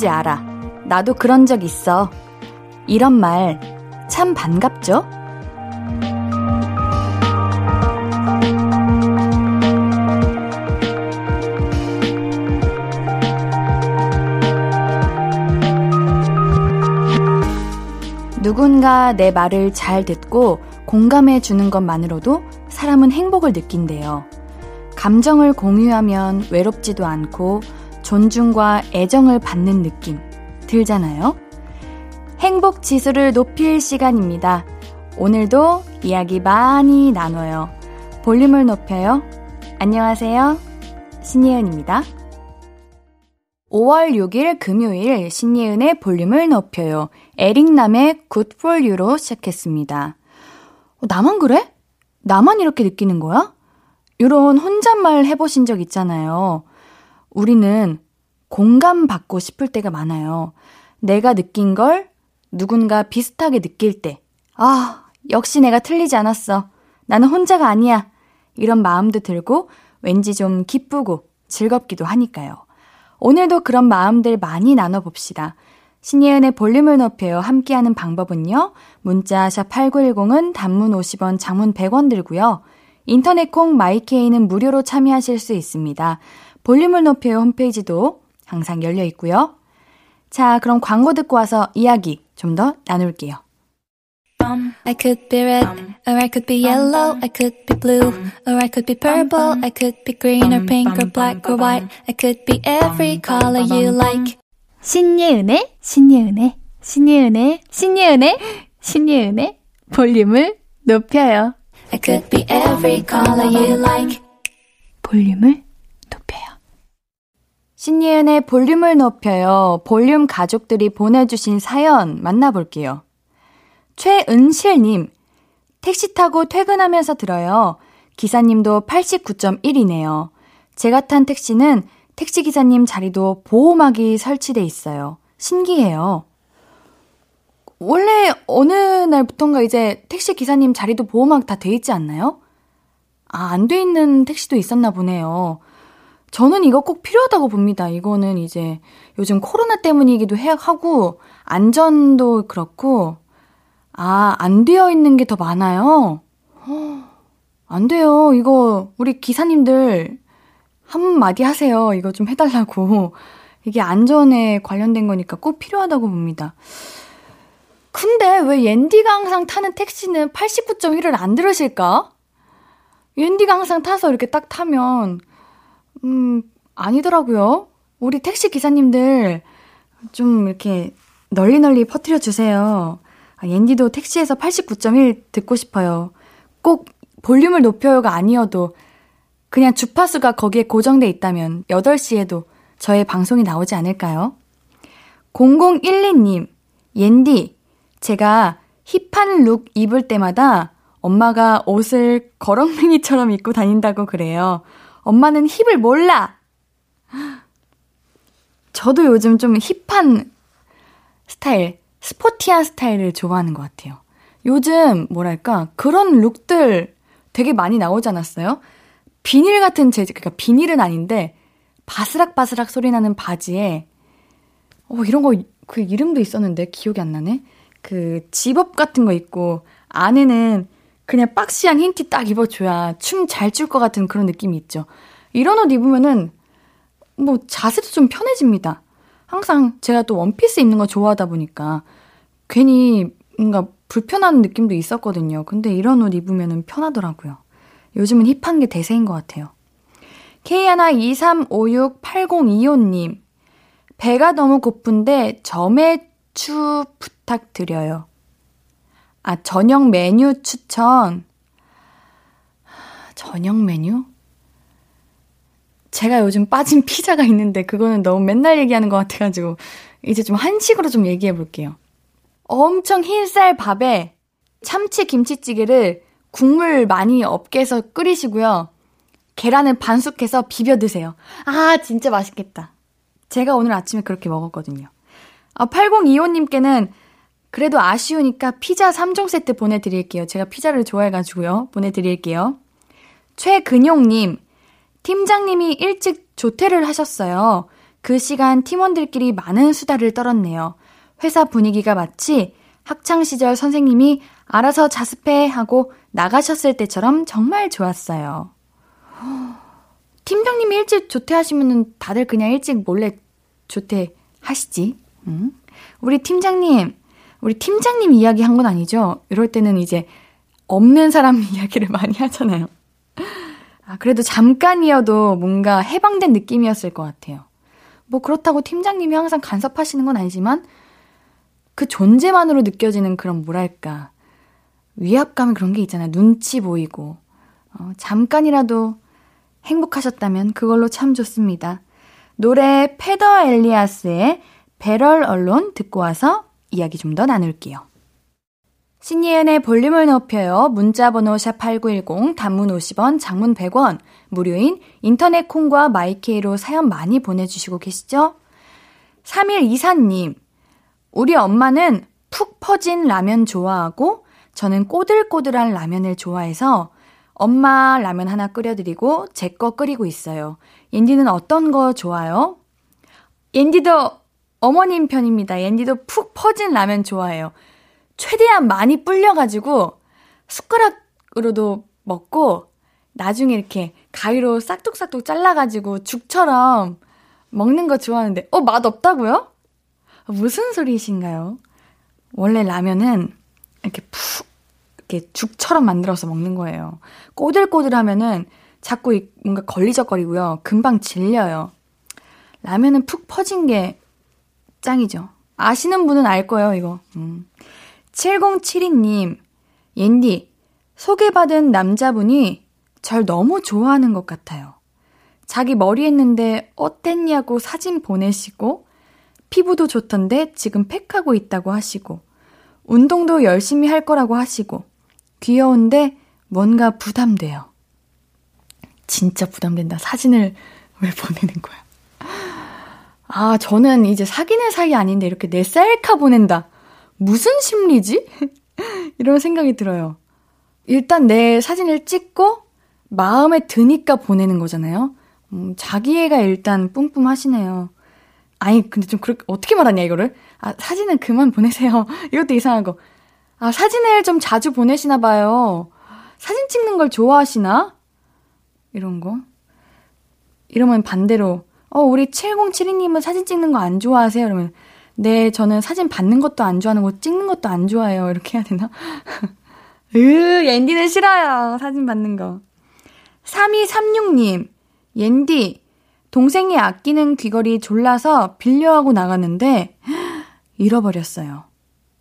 말인지 알아. 나도 그런 적 있어. 이런 말 참 반갑죠? 누군가 내 말을 잘 듣고 공감해 주는 것만으로도 사람은 행복을 느낀대요. 감정을 공유하면 외롭지도 않고 존중과 애정을 받는 느낌 들잖아요? 행복 지수를 높일 시간입니다. 오늘도 이야기 많이 나눠요. 볼륨을 높여요. 안녕하세요. 신예은입니다. 5월 6일 금요일 신예은의 볼륨을 높여요. 에릭남의 You로 시작했습니다. 어, 나만 그래? 나만 이렇게 느끼는 거야? 이런 혼잣말 해보신 적 있잖아요. 우리는 공감받고 싶을 때가 많아요. 내가 느낀 걸 누군가 비슷하게 느낄 때, 아, 역시 내가 틀리지 않았어. 나는 혼자가 아니야. 이런 마음도 들고 왠지 좀 기쁘고 즐겁기도 하니까요. 오늘도 그런 마음들 많이 나눠봅시다. 신예은의 볼륨을 높여요. 함께하는 방법은요. 문자 샵 8910은 단문 50원, 장문 100원 들고요. 인터넷 콩 마이케이는 무료로 참여하실 수 있습니다. 볼륨을 높여요 홈페이지도 항상 열려 있고요. 자, 그럼 광고 듣고 와서 이야기 좀 더 나눌게요. I could be red, or I could be yellow, I could be blue, or I could be purple, I could be green or pink or black or white, I could be every color you like. 신예은의, 신예은의, 신예은의, 신예은의, 신예은의 볼륨을 높여요. I could be every color you like. 볼륨을 높여요. 신예은의 볼륨을 높여요. 볼륨 가족들이 보내주신 사연 만나볼게요. 최은실님, 택시 타고 퇴근하면서 들어요. 기사님도 89.1이네요. 제가 탄 택시는 택시기사님 자리도 보호막이 설치돼 있어요. 신기해요. 원래 어느 날부턴가 이제 택시 기사님 자리도 보호막 다 돼 있지 않나요? 아, 안 돼 있는 택시도 있었나 보네요. 저는 이거 꼭 필요하다고 봅니다. 이거는 이제 요즘 코로나 때문이기도 해 하고 안전도 그렇고 아, 안 되어 있는 게 더 많아요. 안 돼요. 이거 우리 기사님들 한마디 하세요. 이거 좀 해달라고. 이게 안전에 관련된 거니까 꼭 필요하다고 봅니다. 근데 왜 옌디가 항상 타는 택시는 89.1을 안 들으실까? 옌디가 항상 타서 이렇게 딱 타면, 음, 아니더라고요. 우리 택시 기사님들 좀 이렇게 널리 널리 퍼뜨려 주세요. 아, 옌디도 택시에서 89.1 듣고 싶어요. 꼭 볼륨을 높여요가 아니어도 그냥 주파수가 거기에 고정돼 있다면 8시에도 저의 방송이 나오지 않을까요? 0012님, 옌디, 제가 힙한 룩 입을 때마다 엄마가 옷을 거렁맹이처럼 입고 다닌다고 그래요. 엄마는 힙을 몰라! 저도 요즘 좀 힙한 스타일, 스포티한 스타일을 좋아하는 것 같아요. 요즘, 뭐랄까, 그런 룩들 되게 많이 나오지 않았어요? 비닐 같은 재질, 그러니까 비닐은 아닌데, 바스락바스락 소리 나는 바지에, 어, 이런 거, 그 이름도 있었는데, 기억이 안 나네? 그, 집업 같은 거 있고, 안에는 그냥 boxy한 흰 티 딱 입어줘야 춤 잘 출 것 같은 그런 느낌이 있죠. 이런 옷 입으면은, 뭐, 자세도 좀 편해집니다. 항상 제가 또 원피스 입는 거 좋아하다 보니까 괜히 뭔가 불편한 느낌도 있었거든요. 근데 이런 옷 입으면 편하더라고요. 요즘은 힙한 게 대세인 것 같아요. K123568025님. 배가 너무 고픈데 점액추 부탁드려요. 아, 저녁 메뉴 추천. 저녁 메뉴? 제가 요즘 빠진 피자가 있는데 그거는 너무 맨날 얘기하는 것 같아가지고 이제 좀 한식으로 좀 얘기해 볼게요. 엄청 흰쌀 밥에 참치 김치찌개를 국물 많이 없게 해서 끓이시고요. 계란을 반숙해서 비벼 드세요. 아, 진짜 맛있겠다. 제가 오늘 아침에 그렇게 먹었거든요. 아, 8025님께는 그래도 아쉬우니까 피자 3종 세트 보내드릴게요. 제가 피자를 좋아해가지고요. 보내드릴게요. 최근용님, 팀장님이 일찍 조퇴를 하셨어요. 그 시간 팀원들끼리 많은 수다를 떨었네요. 회사 분위기가 마치 학창시절 선생님이 알아서 자습해 하고 나가셨을 때처럼 정말 좋았어요. 팀장님이 일찍 조퇴하시면 다들 그냥 일찍 몰래 조퇴하시지. 응? 우리 팀장님, 우리 팀장님 이야기 한 건 아니죠? 이럴 때는 이제 없는 사람 이야기를 많이 하잖아요. 아, 그래도 잠깐이어도 뭔가 해방된 느낌이었을 것 같아요. 뭐 그렇다고 팀장님이 항상 간섭하시는 건 아니지만 그 존재만으로 느껴지는 그런 뭐랄까 위압감 그런 게 있잖아요. 눈치 보이고 어, 잠깐이라도 행복하셨다면 그걸로 참 좋습니다. 노래 페더 엘리아스의 배럴 언론 듣고 와서 이야기 좀 더 나눌게요. 신예은의 볼륨을 높여요. 문자번호 샵8910, 단문 50원, 장문 100원, 무료인 인터넷 콩과 my K로 사연 많이 보내주시고 계시죠? 3124님, 우리 엄마는 푹 퍼진 라면 좋아하고 저는 꼬들꼬들한 라면을 좋아해서 엄마 라면 하나 끓여드리고 제 거 끓이고 있어요. 옌디는 어떤 거 좋아요? 옌디도 어머님 편입니다. 옌디도 푹 퍼진 라면 좋아해요. 최대한 많이 불려가지고 숟가락으로도 먹고 나중에 이렇게 가위로 싹둑싹둑 잘라가지고 죽처럼 먹는 거 좋아하는데, 어, 맛 없다고요? 무슨 소리이신가요? 원래 라면은 이렇게 푹, 이렇게 죽처럼 만들어서 먹는 거예요. 꼬들꼬들 하면은 자꾸 뭔가 걸리적거리고요. 금방 질려요. 라면은 푹 퍼진 게 짱이죠. 아시는 분은 알 거예요, 이거. 음. 7072님, 옌디, 소개받은 남자분이 절 너무 좋아하는 것 같아요. 자기 머리 했는데 어땠냐고 사진 보내시고, 피부도 좋던데 지금 팩하고 있다고 하시고, 운동도 열심히 할 거라고 하시고, 귀여운데 뭔가 부담돼요. 진짜 부담된다. 사진을 왜 보내는 거야? 아, 저는 이제 사귀는 사이 아닌데 이렇게 내 셀카 보낸다. 무슨 심리지? 이런 생각이 들어요. 일단 내 사진을 찍고 마음에 드니까 보내는 거잖아요. 음, 자기애가 일단 뿜뿜하시네요. 아니, 근데 좀 그렇게, 어떻게 말하냐, 이거를? 아, 사진은 그만 보내세요. 이것도 이상하고. 아, 사진을 좀 자주 보내시나 봐요. 사진 찍는 걸 좋아하시나? 이런 거. 이러면 반대로, 어, 우리 7072님은 사진 찍는 거 안 좋아하세요? 그러면, 네, 저는 사진 받는 것도 안 좋아하는 거 찍는 것도 안 좋아해요. 이렇게 해야 되나? 으, 옌디는 싫어요. 사진 받는 거. 3236님, 옌디, 동생이 아끼는 귀걸이 졸라서 빌려하고 나갔는데, 잃어버렸어요.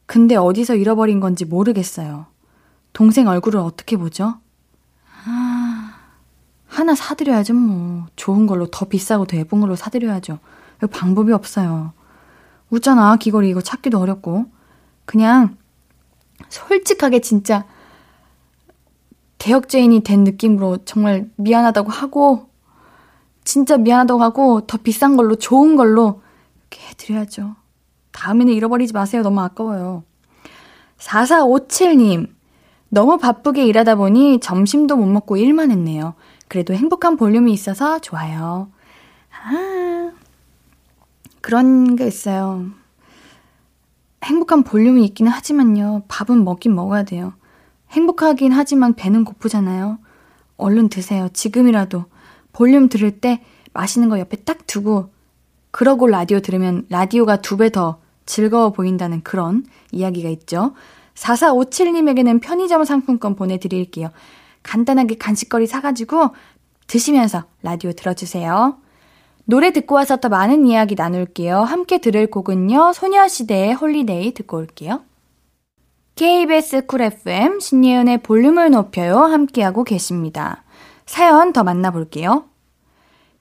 근데 어디서 잃어버린 건지 모르겠어요. 동생 얼굴을 어떻게 보죠? 아, 하나 사드려야죠, 뭐. 좋은 걸로, 더 비싸고 더 예쁜 걸로 사드려야죠. 방법이 없어요. 웃잖아, 귀걸이 이거 찾기도 어렵고. 그냥, 솔직하게 진짜, 개혁죄인이 된 느낌으로 정말 미안하다고 하고, 진짜 미안하다고 하고, 더 비싼 걸로, 좋은 걸로, 이렇게 해드려야죠. 다음에는 잃어버리지 마세요. 너무 아까워요. 4457님, 너무 바쁘게 일하다 보니 점심도 못 먹고 일만 했네요. 그래도 행복한 볼륨이 있어서 좋아요. 아, 그런 게 있어요. 행복한 볼륨이 있기는 하지만요. 밥은 먹긴 먹어야 돼요. 행복하긴 하지만 배는 고프잖아요. 얼른 드세요. 지금이라도. 볼륨 들을 때 맛있는 거 옆에 딱 두고 그러고 라디오 들으면 라디오가 두 배 더 즐거워 보인다는 그런 이야기가 있죠. 4457님에게는 편의점 상품권 보내드릴게요. 간단하게 간식거리 사가지고 드시면서 라디오 들어주세요. 노래 듣고 와서 더 많은 이야기 나눌게요. 함께 들을 곡은요. 소녀시대의 Holiday 듣고 올게요. KBS Cool FM 신예은의 볼륨을 높여요. 함께하고 계십니다. 사연 더 만나볼게요.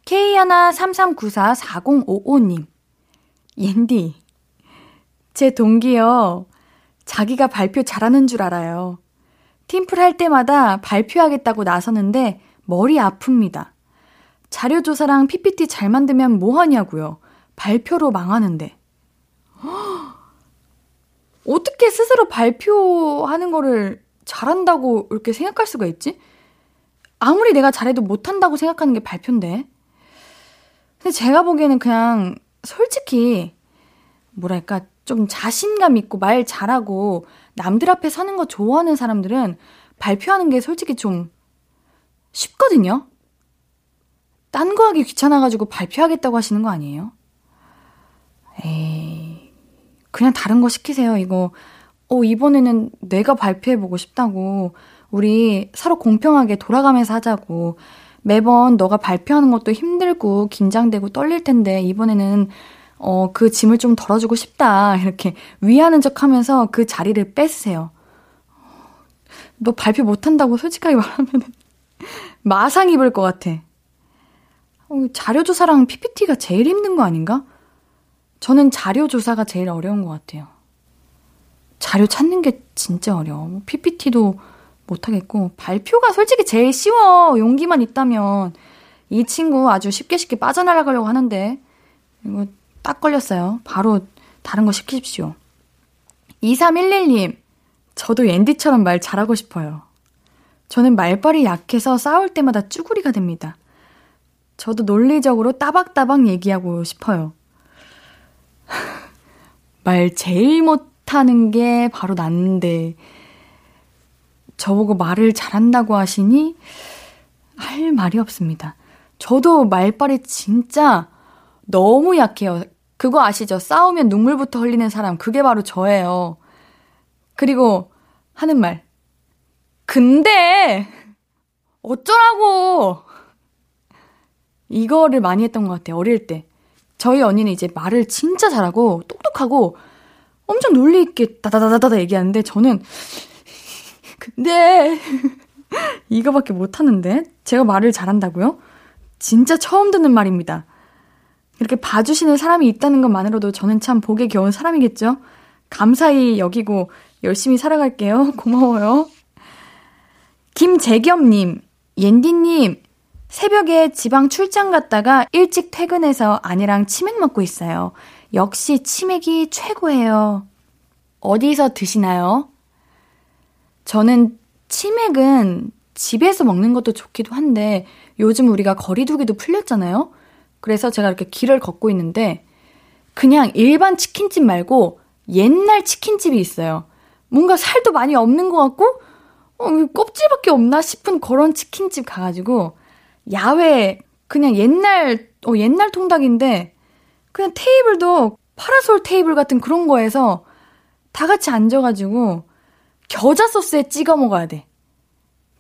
K133944055님. 옌디. 제 동기요. 자기가 발표 잘하는 줄 알아요. 팀플 할 때마다 발표하겠다고 나서는데 머리 아픕니다. 자료조사랑 PPT 잘 만들면 뭐 하냐고요. 발표로 망하는데. 어떻게 스스로 발표하는 거를 잘한다고 이렇게 생각할 수가 있지? 아무리 내가 잘해도 못한다고 생각하는 게 발표인데. 근데 제가 보기에는 그냥 솔직히 뭐랄까 좀 자신감 있고 말 잘하고 남들 앞에 서는 거 좋아하는 사람들은 발표하는 게 솔직히 좀 쉽거든요. 딴 거 하기 귀찮아가지고 발표하겠다고 하시는 거 아니에요? 에이, 그냥 다른 거 시키세요. 이거, 어, 이번에는 내가 발표해보고 싶다고. 우리 서로 공평하게 돌아가면서 하자고. 매번 너가 발표하는 것도 힘들고 긴장되고 떨릴 텐데 이번에는 어, 그 짐을 좀 덜어주고 싶다. 이렇게 위하는 척 하면서 그 자리를 뺏으세요. 너 발표 못한다고 솔직하게 말하면 마상 입을 것 같아. 어, 자료조사랑 PPT가 제일 힘든 거 아닌가? 저는 자료조사가 제일 어려운 것 같아요. 자료 찾는 게 진짜 어려워. PPT도 뭐 못하겠고, 발표가 솔직히 제일 쉬워. 용기만 있다면. 이 친구 아주 쉽게 쉽게 빠져나가려고 하는데, 이거 딱 걸렸어요. 바로 다른 거 시키십시오. 2311님, 저도 앤디처럼 말 잘하고 싶어요. 저는 말빨이 약해서 싸울 때마다 쭈구리가 됩니다. 저도 논리적으로 따박따박 얘기하고 싶어요. 말 제일 못하는 게 바로 난데, 저보고 말을 잘한다고 하시니 할 말이 없습니다. 저도 말빨이 진짜 너무 약해요. 그거 아시죠? 싸우면 눈물부터 흘리는 사람. 그게 바로 저예요. 그리고 하는 말. 근데, 어쩌라고! 이거를 많이 했던 것 같아요. 어릴 때. 저희 언니는 이제 말을 진짜 잘하고, 똑똑하고, 엄청 논리 있게 다다다다다 얘기하는데, 저는, 근데, 이거밖에 못하는데? 제가 말을 잘한다고요? 진짜 처음 듣는 말입니다. 이렇게 봐주시는 사람이 있다는 것만으로도 저는 참 복에 겨운 사람이겠죠? 감사히 여기고 열심히 살아갈게요. 고마워요. 김재겸님, 옌디님, 새벽에 지방 출장 갔다가 일찍 퇴근해서 아내랑 치맥 먹고 있어요. 역시 치맥이 최고예요. 어디서 드시나요? 저는 치맥은 집에서 먹는 것도 좋기도 한데 요즘 우리가 거리두기도 풀렸잖아요? 그래서 제가 이렇게 길을 걷고 있는데 그냥 일반 치킨집 말고 옛날 치킨집이 있어요. 뭔가 살도 많이 없는 것 같고 어, 껍질밖에 없나 싶은 그런 치킨집 가가지고 야외 그냥 옛날 어, 옛날 통닭인데 그냥 테이블도 파라솔 테이블 같은 그런 거에서 다 같이 앉아가지고 겨자 소스에 찍어 먹어야 돼.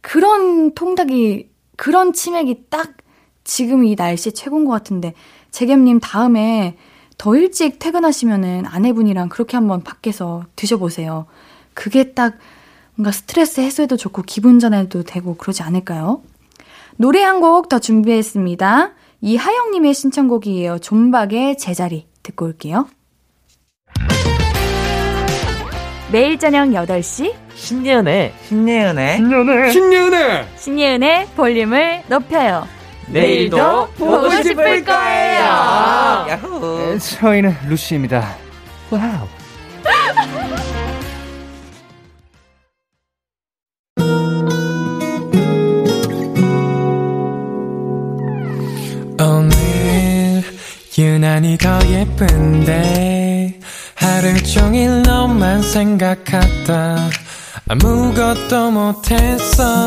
그런 통닭이 그런 치맥이 딱 지금 이 날씨에 최고인 것 같은데, 재겸님 다음에 더 일찍 퇴근하시면은 아내분이랑 그렇게 한번 밖에서 드셔보세요. 그게 딱 뭔가 스트레스 해소에도 좋고 기분 전환도 되고 그러지 않을까요? 노래 한 곡 더 준비했습니다. 이하영님의 신청곡이에요. 존박의 제자리 듣고 올게요. 매일 저녁 8시 신예은의 신예은의 신예은의 신예은의 신예은의 볼륨을 높여요. 내일도 보고 싶을 거예요. 야호. 네, 저희는 루시입니다. 와우. 오늘 유난히 더 예쁜데 하루 종일 너만 생각하다 아무것도 못했어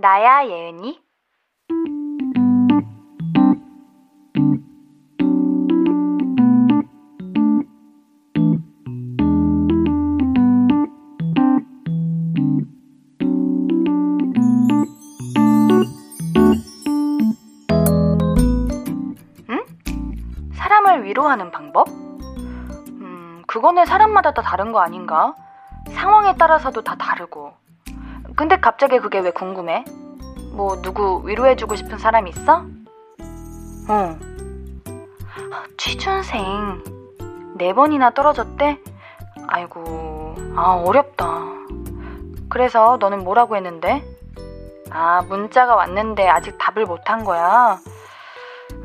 나야 예은이? 응? 사람을 위로하는 방법? 음, 그거는 사람마다 다 다른 거 아닌가? 상황에 따라서도 다 다르고. 근데 갑자기 그게 왜 궁금해? 뭐 누구 위로해주고 싶은 사람 있어? 어. 취준생 네 번이나 떨어졌대? 아이고, 아 어렵다. 그래서 너는 뭐라고 했는데? 아 문자가 왔는데 아직 답을 못 한 거야.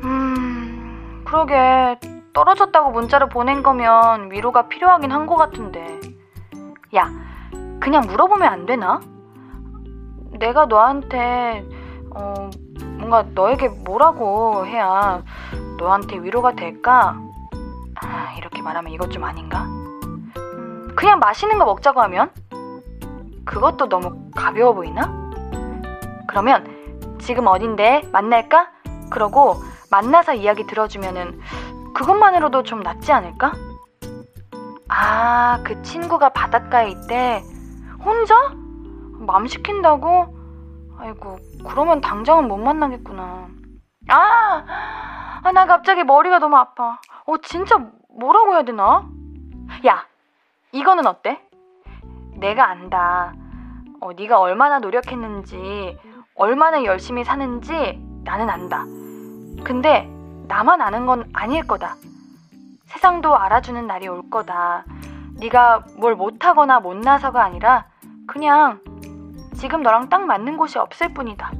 음, 그러게 떨어졌다고 문자를 보낸 거면 위로가 필요하긴 한것 같은데. 야, 그냥 물어보면 안 되나? 내가 너한테, 어, 뭔가 너에게 뭐라고 해야 너한테 위로가 될까? 아, 이렇게 말하면 이것 좀 아닌가? 음, 그냥 맛있는 거 먹자고 하면? 그것도 너무 가벼워 보이나? 그러면 지금 어딘데? 만날까? 그러고 만나서 이야기 들어주면은 그것만으로도 좀 낫지 않을까? 아, 그 친구가 바닷가에 있대. 혼자? 맘 시킨다고? 아이고, 그러면 당장은 못 만나겠구나. 아! 아, 나 갑자기 머리가 너무 아파. 어, 진짜 뭐라고 해야 되나? 야, 이거는 어때? 내가 안다. 어, 네가 얼마나 노력했는지, 얼마나 열심히 사는지 나는 안다. 근데 나만 아는 건 아닐 거다. 세상도 알아주는 날이 올 거다. 네가 뭘 못하거나 못나서가 아니라 그냥 지금 너랑 딱 맞는 곳이 없을 뿐이다.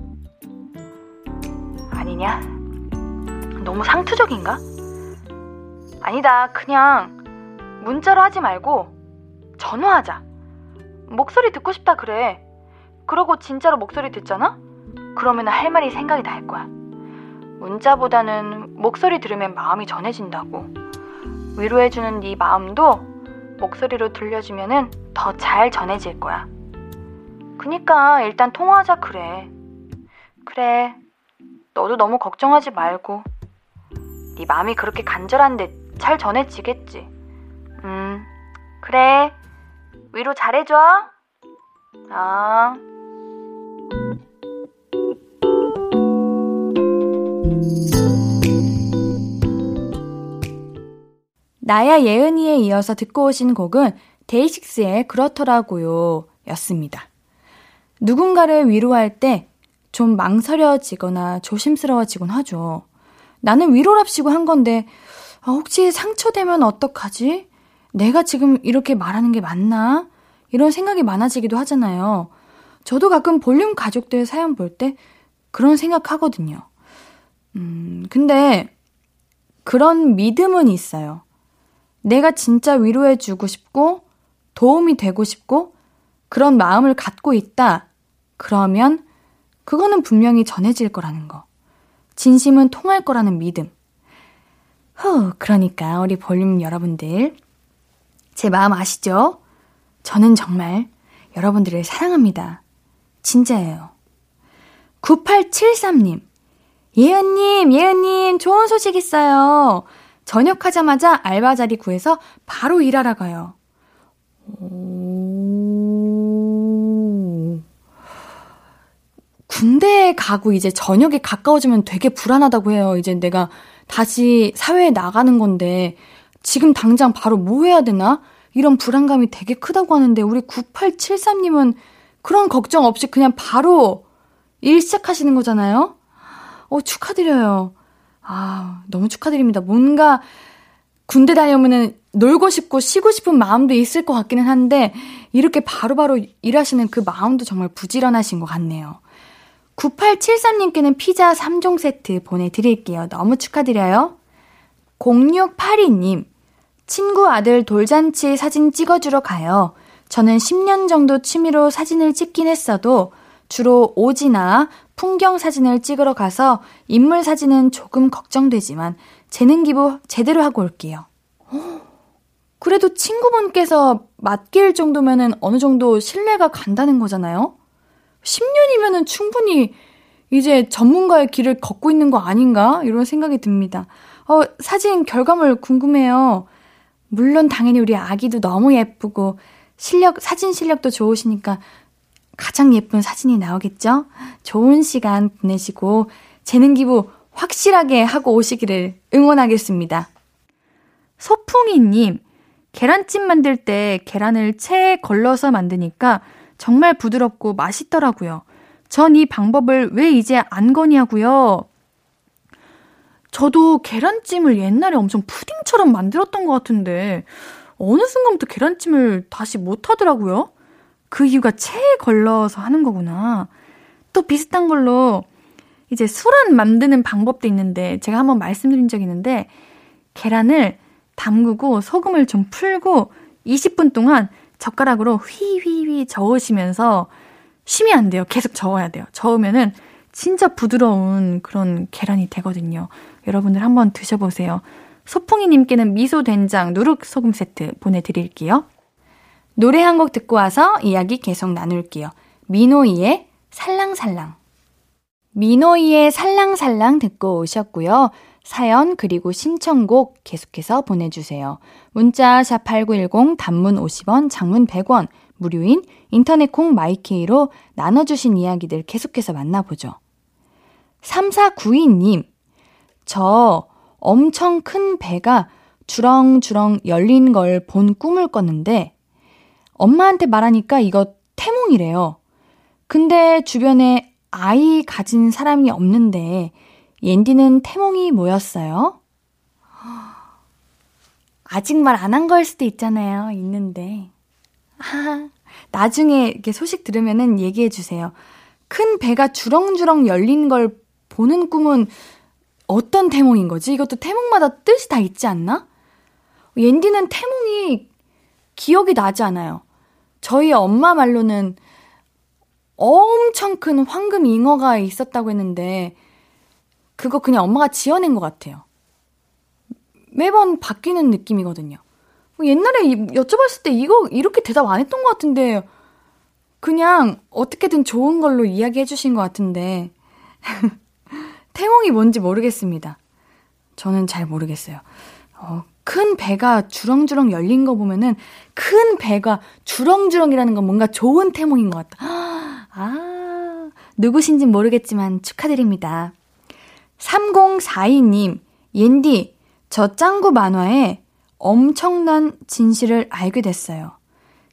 아니냐? 너무 상투적인가? 아니다. 그냥 문자로 하지 말고 전화하자. 목소리 듣고 싶다 그래. 그러고 진짜로 목소리 듣잖아? 그러면 할 말이 생각이 날 거야. 문자보다는 목소리 들으면 마음이 전해진다고. 위로해주는 네 마음도 목소리로 들려주면은 더 잘 전해질 거야. 그니까 일단 통화하자 그래. 그래. 너도 너무 걱정하지 말고. 네 마음이 그렇게 간절한데 잘 전해지겠지. 음, 그래. 위로 잘해줘. 아. 나야 예은이에 이어서 듣고 오신 곡은 데이식스의 그렇더라고요 였습니다. 누군가를 위로할 때 좀 망설여지거나 조심스러워지곤 하죠. 나는 위로랍시고 한 건데, 아, 혹시 상처되면 어떡하지? 내가 지금 이렇게 말하는 게 맞나? 이런 생각이 많아지기도 하잖아요. 저도 가끔 볼륨 가족들 사연 볼 때 그런 생각 하거든요. 음, 근데 그런 믿음은 있어요. 내가 진짜 위로해주고 싶고 도움이 되고 싶고 그런 마음을 갖고 있다. 그러면 그거는 분명히 전해질 거라는 거. 진심은 통할 거라는 믿음. 후, 그러니까 우리 볼륨 여러분들. 제 마음 아시죠? 저는 정말 여러분들을 사랑합니다. 진짜예요. 9873님. 예은님, 예은님, 좋은 소식 있어요. 전역하자마자 알바 자리 구해서 바로 일하러 가요. 오... 군대에 가고 이제 저녁에 가까워지면 되게 불안하다고 해요. 이제 내가 다시 사회에 나가는 건데 지금 당장 바로 뭐 해야 되나? 이런 불안감이 되게 크다고 하는데 우리 9873님은 그런 걱정 없이 그냥 바로 일 시작하시는 거잖아요? 어, 축하드려요. 아, 너무 축하드립니다. 뭔가 군대 다녀오면은 놀고 싶고 쉬고 싶은 마음도 있을 것 같기는 한데 이렇게 바로바로 바로 일하시는 그 마음도 정말 부지런하신 것 같네요. 9873님께는 피자 3종 세트 보내드릴게요. 너무 축하드려요. 0682님, 친구 아들 돌잔치 사진 찍어주러 가요. 저는 10년 정도 취미로 사진을 찍긴 했어도 주로 오지나 풍경 사진을 찍으러 가서 인물 사진은 조금 걱정되지만 재능 기부 제대로 하고 올게요. 그래도 친구분께서 맡길 정도면은 어느 정도 신뢰가 간다는 거잖아요? 10년이면은 충분히 이제 전문가의 길을 걷고 있는 거 아닌가? 이런 생각이 듭니다. 어, 사진 결과물 궁금해요. 물론 당연히 우리 아기도 너무 예쁘고 실력, 사진 실력도 좋으시니까 가장 예쁜 사진이 나오겠죠? 좋은 시간 보내시고 재능 기부 확실하게 하고 오시기를 응원하겠습니다. 소풍이님, 계란찜 만들 때 계란을 체에 걸러서 만드니까 정말 부드럽고 맛있더라고요. 전 이 방법을 왜 이제 안 거냐고요. 저도 계란찜을 옛날에 엄청 푸딩처럼 만들었던 것 같은데 어느 순간부터 계란찜을 다시 못 하더라고요. 그 이유가 체에 걸러서 하는 거구나. 또 비슷한 걸로 이제 수란 만드는 방법도 있는데 제가 한번 말씀드린 적이 있는데 계란을 담그고 소금을 좀 풀고 20분 동안 젓가락으로 휘휘휘 저으시면서 쉬면 안 돼요. 계속 저어야 돼요. 저으면은 진짜 부드러운 그런 계란이 되거든요. 여러분들 한번 드셔보세요. 소풍이님께는 미소 된장 누룩 소금 세트 보내드릴게요. 노래 한 곡 듣고 와서 이야기 계속 나눌게요. 미노이의 살랑살랑. 미노이의 살랑살랑 듣고 오셨고요. 사연 그리고 신청곡 계속해서 보내주세요. 문자 샵8910 단문 50원, 장문 100원, 무료인 인터넷 콩 my K로 나눠주신 이야기들 계속해서 만나보죠. 3492님, 저 엄청 큰 배가 주렁주렁 열린 걸 본 꿈을 꿨는데 엄마한테 말하니까 이거 태몽이래요. 근데 주변에 아이 가진 사람이 없는데 옌디는 태몽이 뭐였어요? 아직 말 안 한 걸 수도 있잖아요. 있는데. 아, 나중에 이렇게 소식 들으면은 얘기해 주세요. 큰 배가 주렁주렁 열린 걸 보는 꿈은 어떤 태몽인 거지? 이것도 태몽마다 뜻이 다 있지 않나? 옌디는 태몽이 기억이 나지 않아요. 저희 엄마 말로는 엄청 큰 황금 잉어가 있었다고 했는데, 그거 그냥 엄마가 지어낸 것 같아요. 매번 바뀌는 느낌이거든요. 옛날에 여쭤봤을 때 이거 이렇게 대답 안 했던 것 같은데, 그냥 어떻게든 좋은 걸로 이야기해 주신 것 같은데, 태몽이 뭔지 모르겠습니다. 저는 잘 모르겠어요. 어, 큰 배가 주렁주렁 열린 거 보면은 큰 배가 주렁주렁이라는 건 뭔가 좋은 태몽인 것 같다. 아, 누구신진 모르겠지만 축하드립니다. 3042님, 옌디, 저 짱구 만화에 엄청난 진실을 알게 됐어요.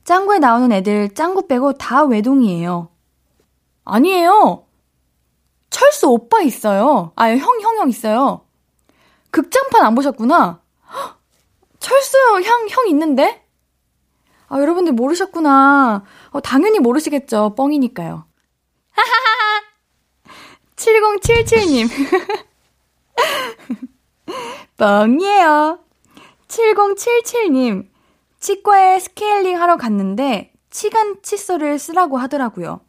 짱구에 나오는 애들 짱구 빼고 다 외동이에요. 아니에요. 철수 오빠 있어요. 아, 형, 형, 형 있어요. 극장판 안 보셨구나. 철수 형, 형 있는데? 아, 여러분들 모르셨구나. 어, 당연히 모르시겠죠. 뻥이니까요. 하하하 7077님. 뻥이에요. 7077님. 치과에 스케일링 하러 갔는데 치간 칫솔을 쓰라고 하더라고요.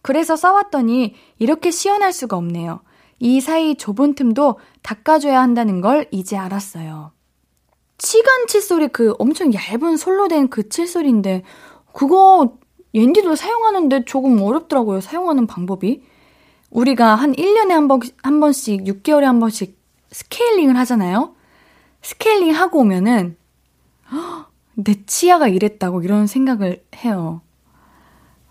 그래서 써왔더니 이렇게 시원할 수가 없네요. 이 사이 좁은 틈도 닦아줘야 한다는 걸 이제 알았어요. 치간 칫솔이 그 엄청 얇은 솔로 된 그 칫솔인데 그거 옌디도 사용하는데 조금 어렵더라고요. 사용하는 방법이. 우리가 한 1년에 한 번, 한 번씩, 6개월에 한 번씩 스케일링을 하잖아요? 스케일링 하고 오면은, 허, 내 치아가 이랬다고 이런 생각을 해요.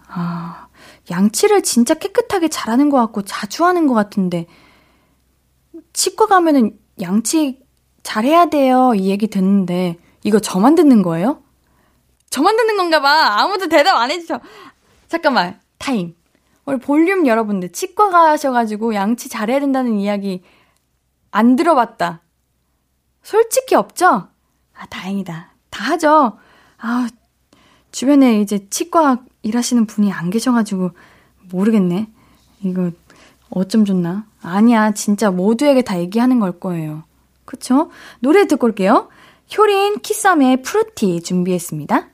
아, 양치를 진짜 깨끗하게 잘하는 것 같고 자주 하는 것 같은데, 치과 가면은 양치 잘해야 돼요. 이 얘기 듣는데, 이거 저만 듣는 거예요? 저만 듣는 건가 봐. 아무도 대답 안 해주셔. 잠깐만, 타임. 우리 볼륨 여러분들, 치과 가셔가지고 양치 잘해야 된다는 이야기 안 들어봤다. 솔직히 없죠? 아, 다행이다. 다 하죠. 아, 주변에 이제 치과 일하시는 분이 안 계셔가지고 모르겠네. 이거 어쩜 좋나? 아니야, 진짜 모두에게 다 얘기하는 걸 거예요. 그쵸? 노래 듣고 올게요. 효린 키썸의 프루티 준비했습니다.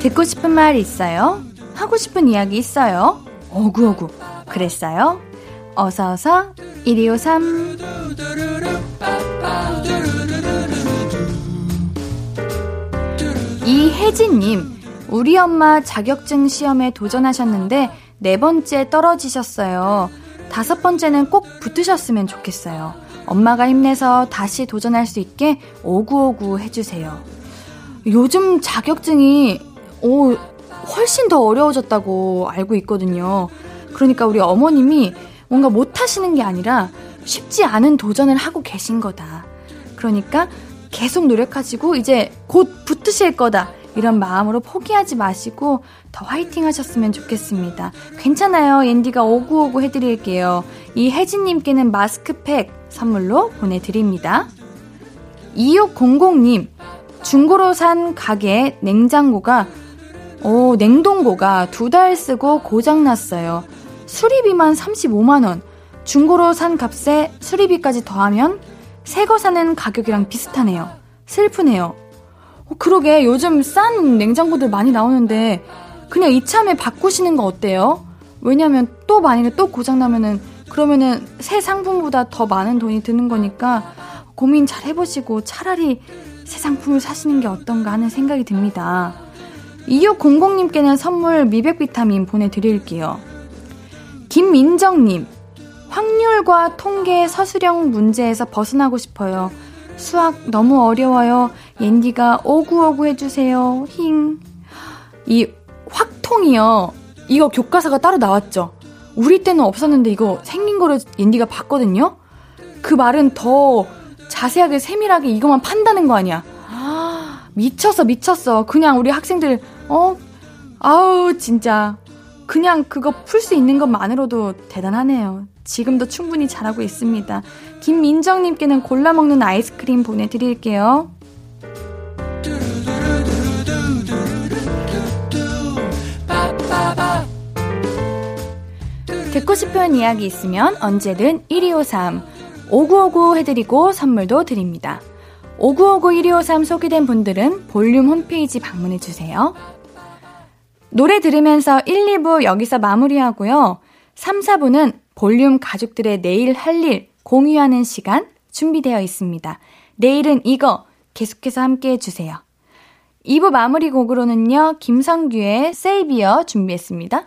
듣고 싶은 말 있어요? 하고 싶은 이야기 있어요? 어구어구 그랬어요? 어서어서 1253 이혜진님 우리 엄마 자격증 시험에 도전하셨는데 네 번째 떨어지셨어요. 다섯 번째는 꼭 붙으셨으면 좋겠어요. 엄마가 힘내서 다시 도전할 수 있게 오구오구 해주세요. 요즘 자격증이 오, 훨씬 더 어려워졌다고 알고 있거든요. 그러니까 우리 어머님이 뭔가 못하시는 게 아니라 쉽지 않은 도전을 하고 계신 거다. 그러니까 계속 노력하시고 이제 곧 붙으실 거다. 이런 마음으로 포기하지 마시고 더 화이팅 하셨으면 좋겠습니다. 괜찮아요. 앤디가 오구오구 해드릴게요. 이 혜진님께는 마스크팩 선물로 보내드립니다. 2600님, 중고로 산 가게 냉장고가, 오, 냉동고가 두 달 쓰고 고장났어요. 수리비만 35만원. 중고로 산 값에 수리비까지 더하면 새 거 사는 가격이랑 비슷하네요. 슬프네요. 어, 그러게 요즘 싼 냉장고들 많이 나오는데 그냥 이참에 바꾸시는 거 어때요? 왜냐면 또 만약에 또 고장나면은 그러면은 새 상품보다 더 많은 돈이 드는 거니까 고민 잘 해보시고 차라리 새 상품을 사시는 게 어떤가 하는 생각이 듭니다. 2600님께는 선물 미백 비타민 보내드릴게요. 김민정님, 확률과 통계 서술형 문제에서 벗어나고 싶어요. 수학 너무 어려워요. 옌디가 오구오구 해주세요. 힝. 이 확통이요. 이거 교과서가 따로 나왔죠. 우리 때는 없었는데 이거 생긴 거를 옌디가 봤거든요. 그 말은 더 자세하게 세밀하게 이것만 판다는 거 아니야. 아, 미쳤어 미쳤어. 그냥 우리 학생들 어 아우 진짜 그냥 그거 풀 수 있는 것만으로도 대단하네요. 지금도 충분히 잘하고 있습니다. 김민정님께는 골라 먹는 아이스크림 보내드릴게요. 듣고 싶은 이야기 있으면 언제든 1253 5959 해드리고 선물도 드립니다. 5959 1253 소개된 분들은 볼륨 홈페이지 방문해주세요. 노래 들으면서 1, 2부 여기서 마무리하고요. 3, 4부는 볼륨 가족들의 내일 할 일 공유하는 시간 준비되어 있습니다. 내일은 이거 계속해서 함께 해주세요. 2부 마무리 곡으로는요, 김성규의 세이비어 준비했습니다.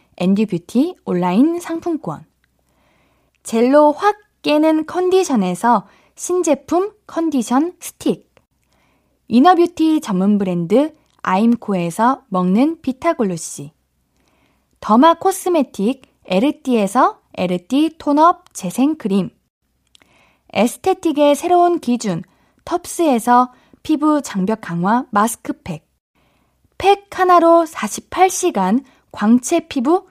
앤디 뷰티 온라인 상품권. 젤로 확 깨는 컨디션에서 신제품 컨디션 스틱. inner beauty 전문 브랜드 아임코에서 먹는 비타글루시. derma cosmetic 에르띠에서 에르띠 tone-up 재생크림. aesthetic의 새로운 기준 텁스에서 피부 장벽 강화 마스크팩. 팩 하나로 48시간 광채 피부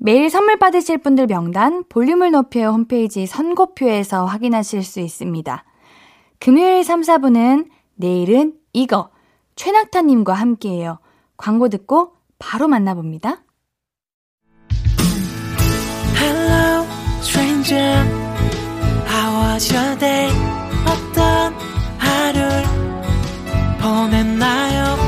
매일 선물 받으실 분들 명단 볼륨을 높여 홈페이지 선곡표에서 확인하실 수 있습니다. 금요일 3, 4부는 내일은 이거 최낙타님과 함께해요. 광고 듣고 바로 만나봅니다. Hello, stranger. How was your day? 어떤 하루를 보냈나요?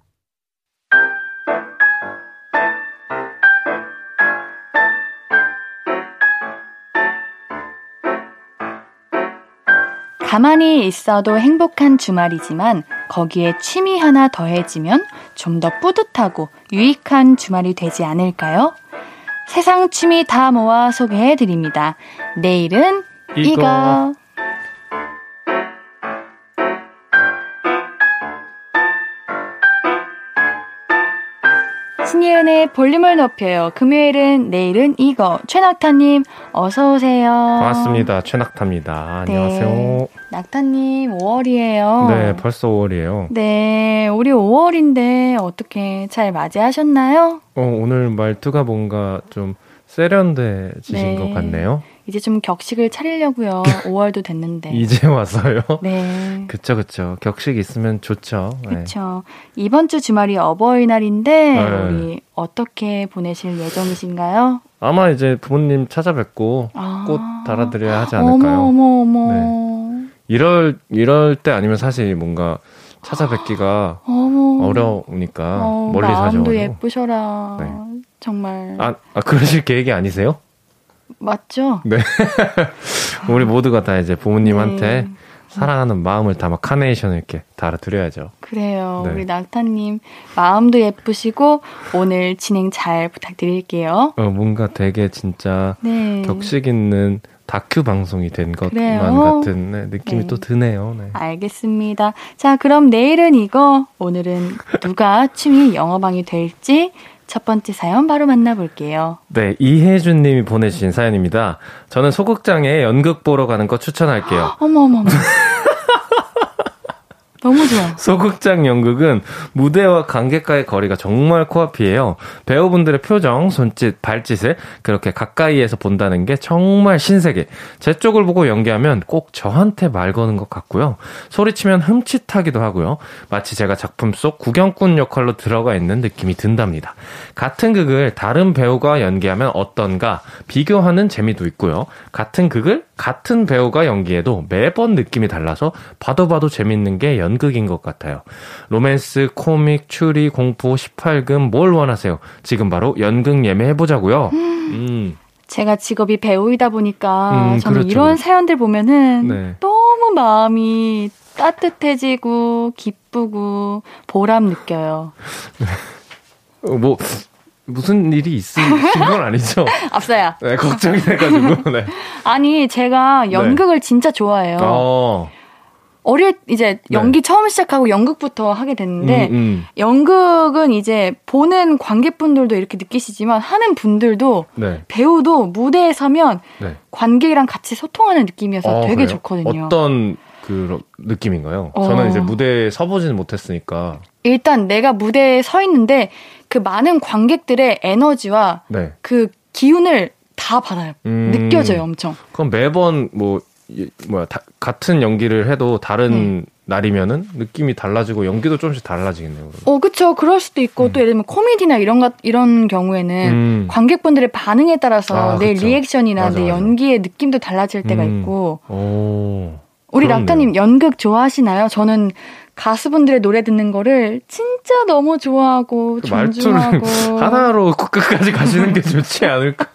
가만히 있어도 행복한 주말이지만 거기에 취미 하나 더해지면 좀 더 뿌듯하고 유익한 주말이 되지 않을까요? 세상 취미 다 모아 소개해 드립니다. 내일은 이거. 이거. 신예은의 볼륨을 높여요. 금요일은 내일은 이거. 최낙타님, 어서 오세요. 반갑습니다. 최낙타입니다. 네. 안녕하세요. 낙타님, 5월이에요. 네, 벌써 5월이에요. 네, 우리 5월인데 어떻게 잘 맞이하셨나요? 어, 오늘 말투가 뭔가 좀 세련돼지신 네. 것 같네요. 이제 좀 격식을 차리려고요. 5월도 됐는데. 이제 와서요. 네. 그쵸, 그쵸. 격식 있으면 좋죠. 네. 그렇죠. 이번 주 주말이 어버이날인데 네. 우리 어떻게 보내실 예정이신가요? 아마 이제 부모님 찾아뵙고 아. 꽃 달아드려야 하지 않을까요? 어머 어머 어머. 이럴, 이럴 때 아니면 사실 뭔가 찾아뵙기가. 어려우니까 어, 멀리 마음도 사셔가지고. 예쁘셔라. 네. 정말 아, 아, 그러실 계획이 아니세요? 맞죠? 네. 우리 모두가 다 이제 부모님한테 네. 사랑하는 마음을 담아 카네이션을 이렇게 달아드려야죠. 그래요. 네. 우리 낙타님 마음도 예쁘시고 오늘 진행 잘 부탁드릴게요. 어, 뭔가 되게 진짜 네. 격식 있는 다큐 방송이 된 것만? 같은 네, 느낌이 네. 또 드네요. 네. 알겠습니다. 자, 그럼 내일은 이거, 오늘은 누가 취미 영어방이 될지 첫 번째 사연 바로 만나볼게요. 네, 이혜준 님이 보내주신 사연입니다. 저는 소극장에 연극 보러 가는 거 추천할게요. 어머, 어머, 어머. 너무 좋아. 소극장 연극은 무대와 관객과의 거리가 정말 코앞이에요. 배우분들의 표정, 손짓, 발짓을 그렇게 가까이에서 본다는 게 정말 신세계. 제 쪽을 보고 연기하면 꼭 저한테 말 거는 것 같고요. 소리치면 흠칫하기도 하고요. 마치 제가 작품 속 구경꾼 역할로 들어가 있는 느낌이 든답니다. 같은 극을 다른 배우가 연기하면 어떤가 비교하는 재미도 있고요. 같은 극을 같은 배우가 연기해도 매번 느낌이 달라서 봐도 봐도 재밌는 게 연 극인 것 같아요. 로맨스, 코믹, 추리, 공포, 18금 뭘 원하세요? 지금 바로 연극 예매해보자고요. 음, 제가 직업이 배우이다 보니까 음, 저는 그렇죠. 이런 사연들 보면은 네. 너무 마음이 따뜻해지고 기쁘고 보람 느껴요. 어, 뭐, 무슨 일이 있으신 건 아니죠? 앞서야. 네, 걱정이 돼가지고, 네. 아니, 제가 연극을 진짜 좋아해요. 어, 어릴 이제 연기 처음 시작하고 연극부터 하게 됐는데 음, 음. 연극은 이제 보는 관객분들도 이렇게 느끼시지만 하는 분들도 네. 배우도 무대에 서면 네. 관객이랑 같이 소통하는 느낌이어서 어, 되게 그래요? 좋거든요. 어떤 그 느낌인가요? 어. 저는 이제 무대에 서보지는 못했으니까. 일단 내가 무대에 서 있는데 그 많은 관객들의 에너지와 네. 그 기운을 다 받아요. 음. 느껴져요, 엄청. 그럼 매번 뭐 이- 뭐야 다- 같은 연기를 해도 다른 날이면은 느낌이 달라지고 연기도 조금씩 달라지겠네요. 그러면. 어, 그쵸. 그럴 수도 있고 음. 또 예를 들면 코미디나 이런 것 이런 경우에는 음. 관객분들의 반응에 따라서 아, 내 그쵸. 리액션이나 맞아, 내 맞아. 연기의 느낌도 달라질 때가 음. 있고 오. 우리 그렇네요. 락타님 연극 좋아하시나요? 저는 가수분들의 노래 듣는 거를 진짜 너무 좋아하고 그 말투를 존중하고 하나로 끝까지 가시는 게 좋지 않을까?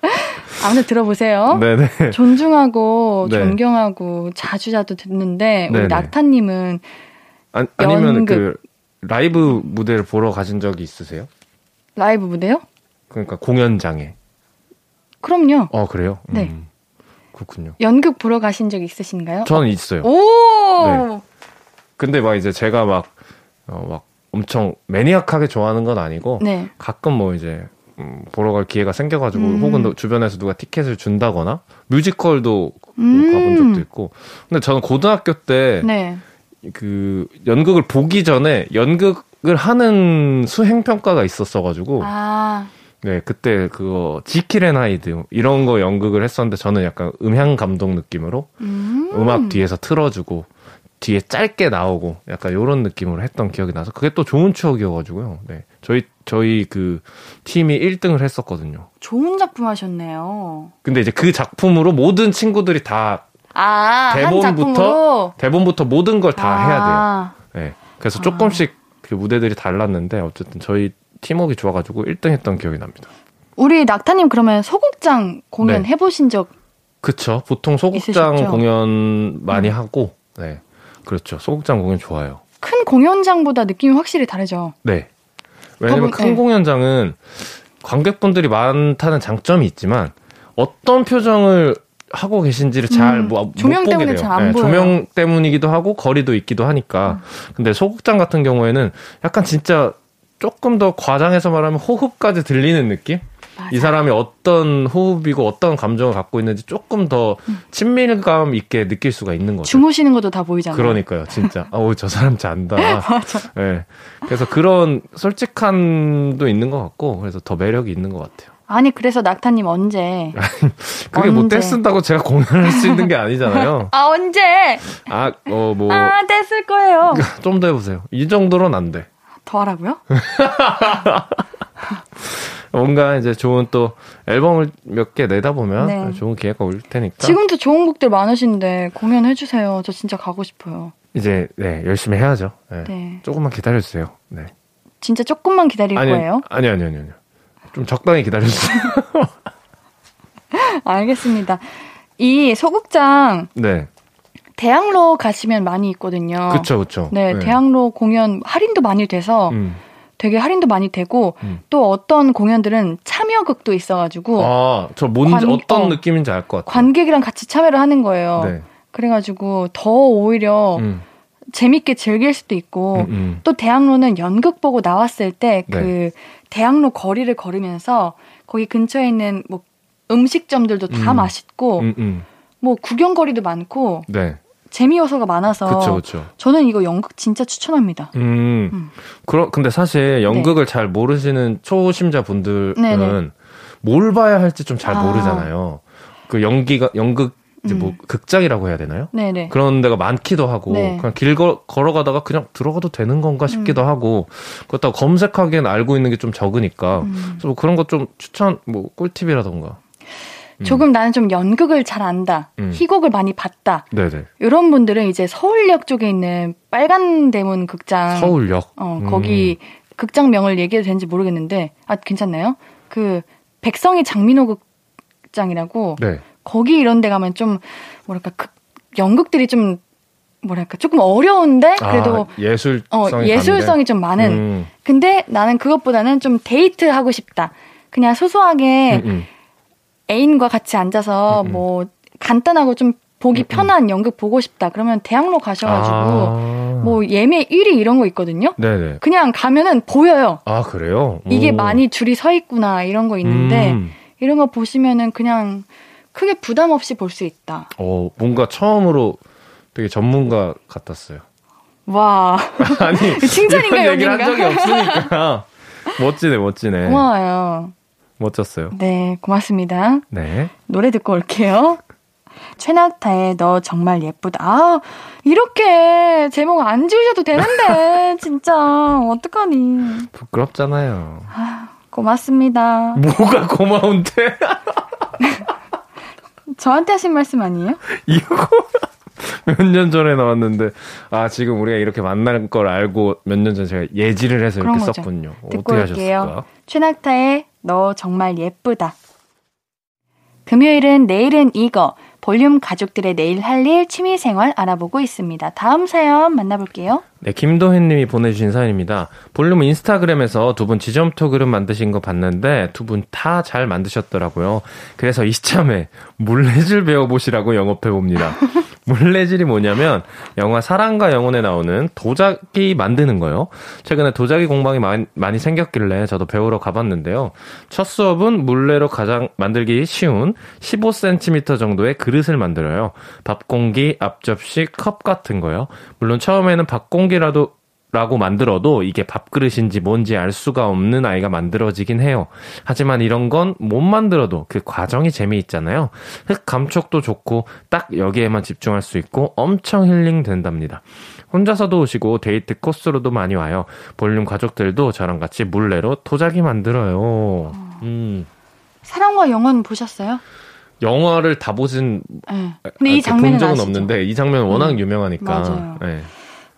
아무튼 들어보세요. 네네. 존중하고 네. 존경하고 자주 자주 듣는데 우리 네네. 낙타님은 아, 아니면 연극. 그 라이브 무대를 보러 가신 적이 있으세요? 라이브 무대요? 그러니까 공연장에. 그럼요. 어 그래요? 네. 음, 그렇군요. 연극 보러 가신 적 있으신가요? 저는 있어요. 오! 네. 근데 막 이제 제가 막, 어, 막 엄청 매니악하게 좋아하는 건 아니고 네. 가끔 뭐 이제 음, 보러 갈 기회가 생겨가지고 음. 혹은 또 주변에서 누가 티켓을 준다거나 뮤지컬도 음. 가본 적도 있고 근데 저는 고등학교 때 네. 그 연극을 보기 전에 연극 연극을 하는 수행 평가가 있었어가지고 아, 네 그때 그거 지킬앤 하이드 이런 거 연극을 했었는데 저는 약간 음향 감독 느낌으로 음. 음악 뒤에서 틀어주고 뒤에 짧게 나오고 약간 요런 느낌으로 했던 기억이 나서 그게 또 좋은 추억이어가지고요. 네 저희 저희 그 팀이 1등을 했었거든요. 좋은 작품 하셨네요. 근데 이제 그 작품으로 모든 친구들이 다 아, 한 대본부터? 대본부터 모든 걸다 해야 돼요. 아, 네. 그래서 조금씩 그 무대들이 달랐는데 어쨌든 저희 팀워크 좋아가지고 1등 했던 기억이 납니다. 우리 낙타님 그러면 소극장 공연 네. 해보신 적 그쵸. 보통 소극장 있으셨죠? 공연 많이 하고, 네. 그렇죠. 소극장 공연 좋아요. 큰 공연장보다 느낌이 확실히 다르죠. 네. 왜냐면 큰 네. 공연장은 관객분들이 많다는 장점이 있지만 어떤 표정을 하고 계신지를 잘 음, 뭐, 못 조명 보게 때문에 돼요. 잘안 네. 음. 조명 때문이기도 하고 거리도 있기도 하니까. 근데 소극장 같은 경우에는 약간 진짜 조금 더 과장해서 말하면 호흡까지 들리는 느낌? 이 사람이 어떤 호흡이고 어떤 감정을 갖고 있는지 조금 더 친밀감 있게 느낄 수가 있는 거죠. 음. 주무시는 것도 다 보이잖아요. 그러니까요, 진짜. 아우, 저 사람 잔다. 네. 그래서 그런 솔직함도 있는 것 같고, 그래서 더 매력이 있는 것 같아요. 아니 그래서 낙타님 언제? 그게 뭐 언제? 떼쓴다고 제가 공연할 수 있는 게 아니잖아요. 아 언제? 아, 어, 뭐, 아 뗐을 거예요. 좀 더 해보세요. 이 정도로는 안 돼. 더 하라고요? 뭔가 이제 좋은 또 앨범을 몇 개 내다 보면 네. 좋은 기회가 올 테니까. 지금도 좋은 곡들 많으신데 공연해 주세요. 저 진짜 가고 싶어요. 이제, 네, 열심히 해야죠. 네. 네. 조금만 기다려 주세요. 네. 진짜 조금만 기다릴 아니, 거예요. 아니, 아니, 아니, 아니. 좀 적당히 기다려 주세요. 알겠습니다. 이 소극장 네. 대학로 가시면 많이 있거든요. 그쵸, 그쵸. 네, 대학로 공연 할인도 많이 돼서 음. 되게 할인도 많이 되고 음. 또 어떤 공연들은 참여극도 있어가지고 아, 저 뭔지 관- 어떤 어. 느낌인지 알 것 같아요. 관객이랑 같이 참여를 하는 거예요. 네. 그래가지고 더 오히려 음, 재밌게 즐길 수도 있고 음, 음. 또 대학로는 연극 보고 나왔을 때그 네. 대학로 거리를 걸으면서 거기 근처에 있는 뭐 음식점들도 다 음. 맛있고 음, 음. 뭐 구경거리도 많고 네. 재미 요소가 많아서 그쵸, 그쵸. 저는 이거 연극 진짜 추천합니다. 음. 음. 그러, 근데 사실 연극을 잘 모르시는 초심자 분들은 네네. 뭘 봐야 할지 좀잘 아. 모르잖아요. 그 연기가, 연극, 이제 뭐, 음. 극장이라고 해야 되나요? 네네. 그런 데가 많기도 하고, 네. 그냥 길 걸, 걸어가다가 그냥 들어가도 되는 건가 싶기도 음. 하고, 그렇다고 검색하기엔 알고 있는 게 좀 적으니까, 음. 그래서 뭐 그런 거 좀 추천, 뭐, 꿀팁이라던가. 음. 조금 나는 좀 연극을 잘 안다. 음. 희곡을 많이 봤다. 네네. 이런 분들은 이제 서울역 쪽에 있는 빨간 대문 극장. 서울역. 어, 음. 거기 극장명을 얘기해도 되는지 모르겠는데, 아, 괜찮나요? 그, 백성이 장민호 극장이라고, 네. 거기 이런 데 가면 좀, 뭐랄까, 극, 연극들이 좀, 뭐랄까, 조금 어려운데, 그래도, 아, 예술성이 어, 예술성이 좀 많은. 음, 근데 나는 그것보다는 좀 데이트 하고 싶다. 그냥 소소하게 음, 음. 애인과 같이 앉아서 음, 음. 뭐 간단하고 좀 보기 음, 음. 편한 연극 보고 싶다. 그러면 대학로 가셔가지고 아. 뭐 예매 1위 이런 거 있거든요. 네네. 그냥 가면은 보여요. 아, 그래요? 이게 오. 많이 줄이 서 있구나 이런 거 있는데 음. 이런 거 보시면은 그냥 크게 부담 없이 볼 수 있다. 어, 뭔가 처음으로 되게 전문가 같았어요. 와 아니, 칭찬인가 이런 얘기를 한 적이? 없으니까. 멋지네, 멋지네. 고마워요. 멋졌어요. 네 고맙습니다. 네. 노래 듣고 올게요. 최낙타의 너 정말 예쁘다. 아, 이렇게 제목 안 지으셔도 되는데, 진짜. 어떡하니. 부끄럽잖아요. 고맙습니다. 뭐가 고마운데? 저한테 하신 말씀 아니에요? 이거 몇 년 전에 나왔는데, 아, 지금 우리가 이렇게 만날 걸 알고 몇 년 전에 제가 예지를 해서 이렇게 거죠. 썼군요. 듣고 어떻게 올게요. 하셨을까? 최낙타의 너 정말 예쁘다. 금요일은 내일은 이거. 볼륨 가족들의 내일 할 일 취미 생활 알아보고 있습니다. 다음 사연 만나볼게요. 네, 김도현 님이 보내주신 사연입니다. 볼륨 인스타그램에서 두 분 지점토 그림 만드신 거 봤는데 두 분 다 잘 만드셨더라고요. 그래서 이참에 물레질 배워보시라고 영업해 봅니다. 물레질이 뭐냐면 영화 사랑과 영혼에 나오는 도자기 만드는 거요. 최근에 도자기 공방이 많이, 많이 생겼길래 저도 배우러 가봤는데요. 첫 수업은 물레로 가장 만들기 쉬운 15cm 정도의 그릇을 만들어요. 밥 공기, 앞접시, 컵 같은 거요. 물론 처음에는 밥 공기 라도 라고 만들어도 이게 밥그릇인지 뭔지 알 수가 없는 아이가 만들어지긴 해요. 하지만 이런 건 못 만들어도 그 과정이 재미있잖아요. 흙 감촉도 좋고 딱 여기에만 집중할 수 있고 엄청 힐링 된답니다. 혼자서도 오시고 데이트 코스로도 많이 와요. 볼륨 가족들도 저랑 같이 물레로 도자기 만들어요. 음. 사랑과 영원 보셨어요? 영화를 다 보진 네. 근데 이 이렇게 장면은 본 적은 아시죠? 없는데 이 장면 은 워낙 음, 유명하니까 맞아요. 네.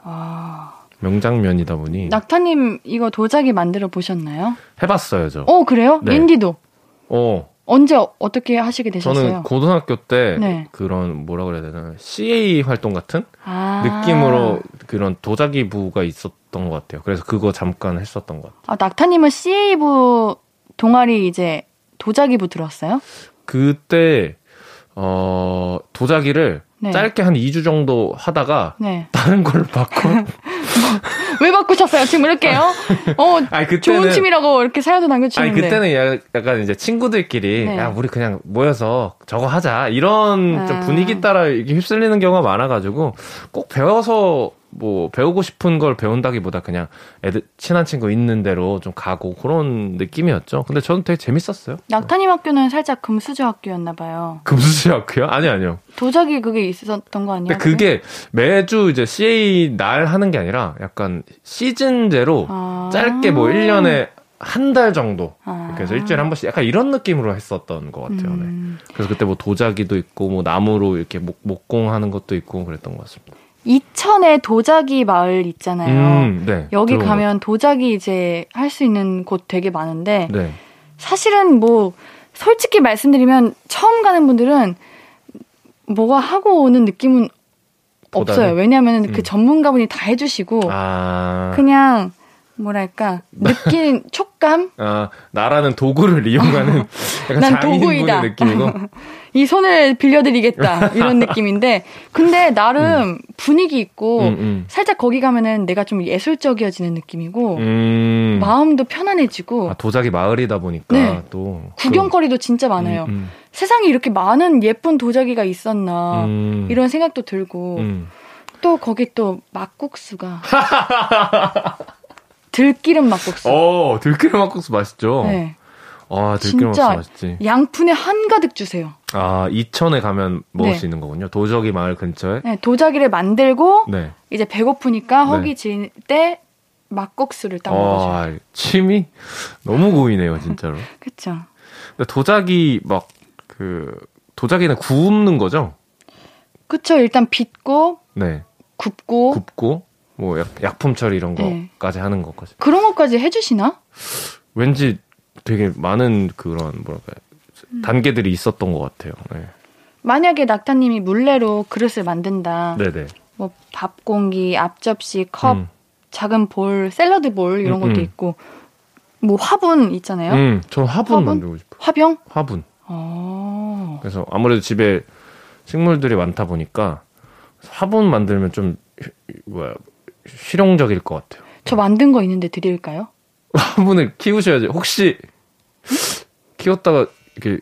아, 명장면이다 보니 낙타님 이거 도자기 만들어 보셨나요? 해봤어요 저. 어 그래요? 네. 인디도 어, 언제 어- 어떻게 하시게 되셨어요? 저는 고등학교 때 네. 그런 뭐라 그래야 되나 CA 활동 같은 아. 느낌으로 그런 도자기 부가 있었던 것 같아요. 그래서 그거 잠깐 했었던 것 같아요. 아, 낙타님은 CA부 동아리 이제 도자기부 들어왔어요? 그때 어 도자기를 네. 짧게 한 2주 정도 하다가 네. 다른 걸 바꿔. 왜 바꾸셨어요? 지금 이렇게요? 어, 아니 그때는 좋은 취미라고 이렇게 사연도 아니 남겨주시는데. 그때는 야- 약간 이제 친구들끼리 네. 야 우리 그냥 모여서 저거 하자 이런 좀 아. 분위기 따라 이렇게 휩쓸리는 경우가 많아가지고 꼭 배워서 뭐 배우고 싶은 걸 배운다기보다 그냥 애들 친한 친구 있는 대로 좀 가고 그런 느낌이었죠. 근데 저는 되게 재밌었어요. 낙타님 학교는 살짝 금수저 학교였나 봐요. 금수저 학교요? 아니 아니요. 도자기 그게 있었던 거 아니에요? 근데 그게 매주 이제 CA 날 하는 게 아니라 약간 시즌제로 아. 짧게 뭐 1년에 한달 정도 아. 그래서 일주일에 한 번씩 약간 이런 느낌으로 했었던 것 같아요. 네. 음. 그래서 그때 뭐 도자기도 있고 뭐 나무로 이렇게 목, 목공하는 것도 있고 그랬던 것 같습니다. 이천에 도자기 마을 있잖아요. 음, 네. 여기 가면 도자기 이제 할 수 있는 곳 되게 많은데. 네. 사실은 뭐 솔직히 말씀드리면 처음 가는 분들은 뭐가 하고 오는 느낌은 보다는? 없어요. 왜냐하면 그 음. 전문가분이 다 해주시고 아, 그냥 뭐랄까 느낀 촉감 아, 나라는 도구를 이용하는 약간 난 도구이다. 느낌이고. 이 손을 빌려드리겠다 이런 느낌인데 근데 나름 분위기 있고 음, 음. 살짝 거기 가면은 내가 좀 예술적이어지는 느낌이고 음. 마음도 편안해지고 아, 도자기 마을이다 보니까 네. 또 구경거리도 진짜 그- 많아요. 음, 세상에 이렇게 많은 예쁜 도자기가 있었나 음. 이런 생각도 들고 음. 또 거기 또 막국수가 들기름 막국수. 어, 들기름 막국수 맛있죠? 네. 아, 진짜 맛있지. 양푼에 한가득 주세요. 아, 이천에 가면 먹을 네. 수 있는 거군요. 도저기 마을 근처에. 네, 도자기를 만들고 네. 이제 배고프니까 네. 허기 질 때 막국수를 딱 먹어줘요. 아, 침이 너무 고이네요, 진짜로. 그쵸. 근데 도자기 막 그 도자기는 굽는 거죠? 그쵸. 일단 빚고 네. 굽고 굽고 뭐 약, 약품 처리 이런 네. 거까지 하는 것까지. 그런 것까지 해 주시나? 왠지 되게 많은 그런 뭐랄까 음. 단계들이 있었던 것 같아요. 네. 만약에 낙타님이 물레로 그릇을 만든다. 네네. 뭐 밥 공기, 앞접시, 컵, 음. 작은 볼, 샐러드 볼 이런 음, 것도 음. 있고 뭐 화분 있잖아요. 음, 전 화분, 화분? 만들고 싶어요. 화병? 화분. 어. 그래서 아무래도 집에 식물들이 많다 보니까 화분 만들면 좀 휘- 뭐야 실용적일 것 같아요. 저 만든 거 있는데 드릴까요? 화분을 키우셔야지. 혹시 키웠다가 이렇게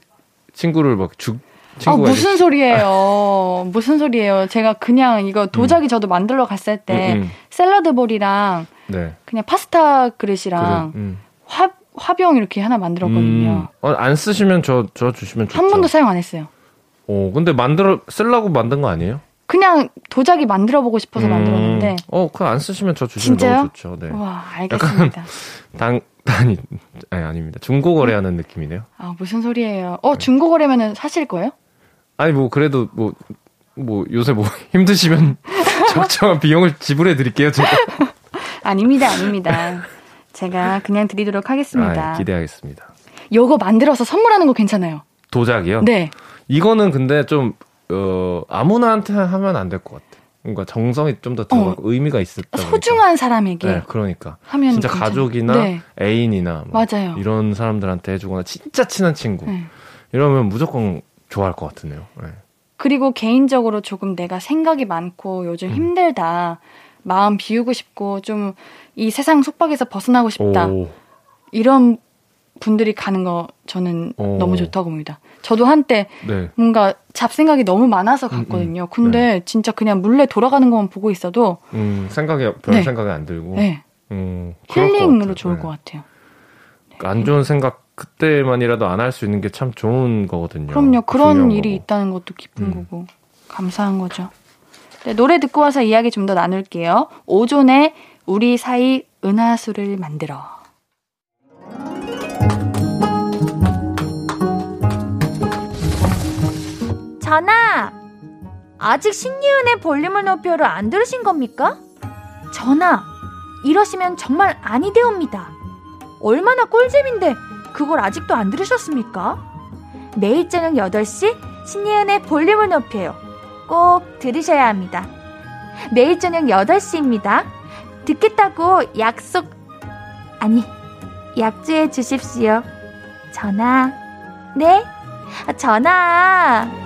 친구를 막 죽, 아, 무슨 소리예요. 무슨 소리예요. 제가 그냥 이거 도자기 저도 만들러 갔을 때 음, 음. 샐러드 볼이랑 네. 그냥 파스타 그릇이랑 그래, 음. 화, 화병 이렇게 하나 만들었거든요. 음. 어, 안 쓰시면 저, 저 주시면 좋죠. 한 번도 사용 안 했어요. 오, 근데 만들어, 쓰려고 만든 거 아니에요? 그냥 도자기 만들어 보고 싶어서 음. 만들었는데. 어, 그거 안 쓰시면 저 주시면 진짜요? 너무 좋죠. 네. 와, 알겠습니다. 당, 아니, 아니, 아닙니다. 중고 거래하는 느낌이네요. 아, 무슨 소리예요. 어, 중고 거래면은 사실 거예요? 아니, 뭐, 그래도 뭐, 뭐, 요새 뭐, 힘드시면 적정한 비용을 지불해 드릴게요, 제가. 아닙니다, 아닙니다. 제가 그냥 드리도록 하겠습니다. 아, 기대하겠습니다. 요거 만들어서 선물하는 거 괜찮아요. 도자기요? 네. 이거는 근데 좀, 어, 아무나한테 하면 안 될 것 같아. 뭔가 정성이 좀 더 들어가고 의미가 있을 때. 소중한 사람에게 네, 그러니까. 하면 진짜 괜찮아요. 가족이나 네. 애인이나 뭐 맞아요. 이런 사람들한테 해주거나 진짜 친한 친구 네. 이러면 무조건 좋아할 것 같으네요. 네. 그리고 개인적으로 조금 내가 생각이 많고 요즘 힘들다. 마음 비우고 싶고 좀 이 세상 속박에서 벗어나고 싶다. 오, 이런 분들이 가는 거 저는 오. 너무 좋다고 봅니다. 저도 한때 네. 뭔가 잡생각이 너무 많아서 갔거든요. 음, 근데 진짜 그냥 물레 돌아가는 것만 보고 있어도 음, 생각이 별 네. 생각이 안 들고. 네, 음, 것 힐링으로 같아요. 좋을 네. 것 같아요. 안 좋은 생각 그때만이라도 안 할 수 있는 게 참 좋은 거거든요. 그럼요. 그런 중요한 일이 거고. 있다는 것도 기쁜 음. 거고 감사한 거죠. 네, 노래 듣고 와서 이야기 좀 더 나눌게요. 오존의 우리 사이 은하수를 만들어. 전하! 아직 신예은의 볼륨을 높여를 안 들으신 겁니까? 전하! 이러시면 정말 아니 되옵니다. 얼마나 꿀잼인데 그걸 아직도 안 들으셨습니까? 매일 저녁 8시 신예은의 볼륨을 높여요. 꼭 들으셔야 합니다. 매일 저녁 8시입니다. 듣겠다고 약속, 아니, 약주해 주십시오. 전하. 네? 아, 전하.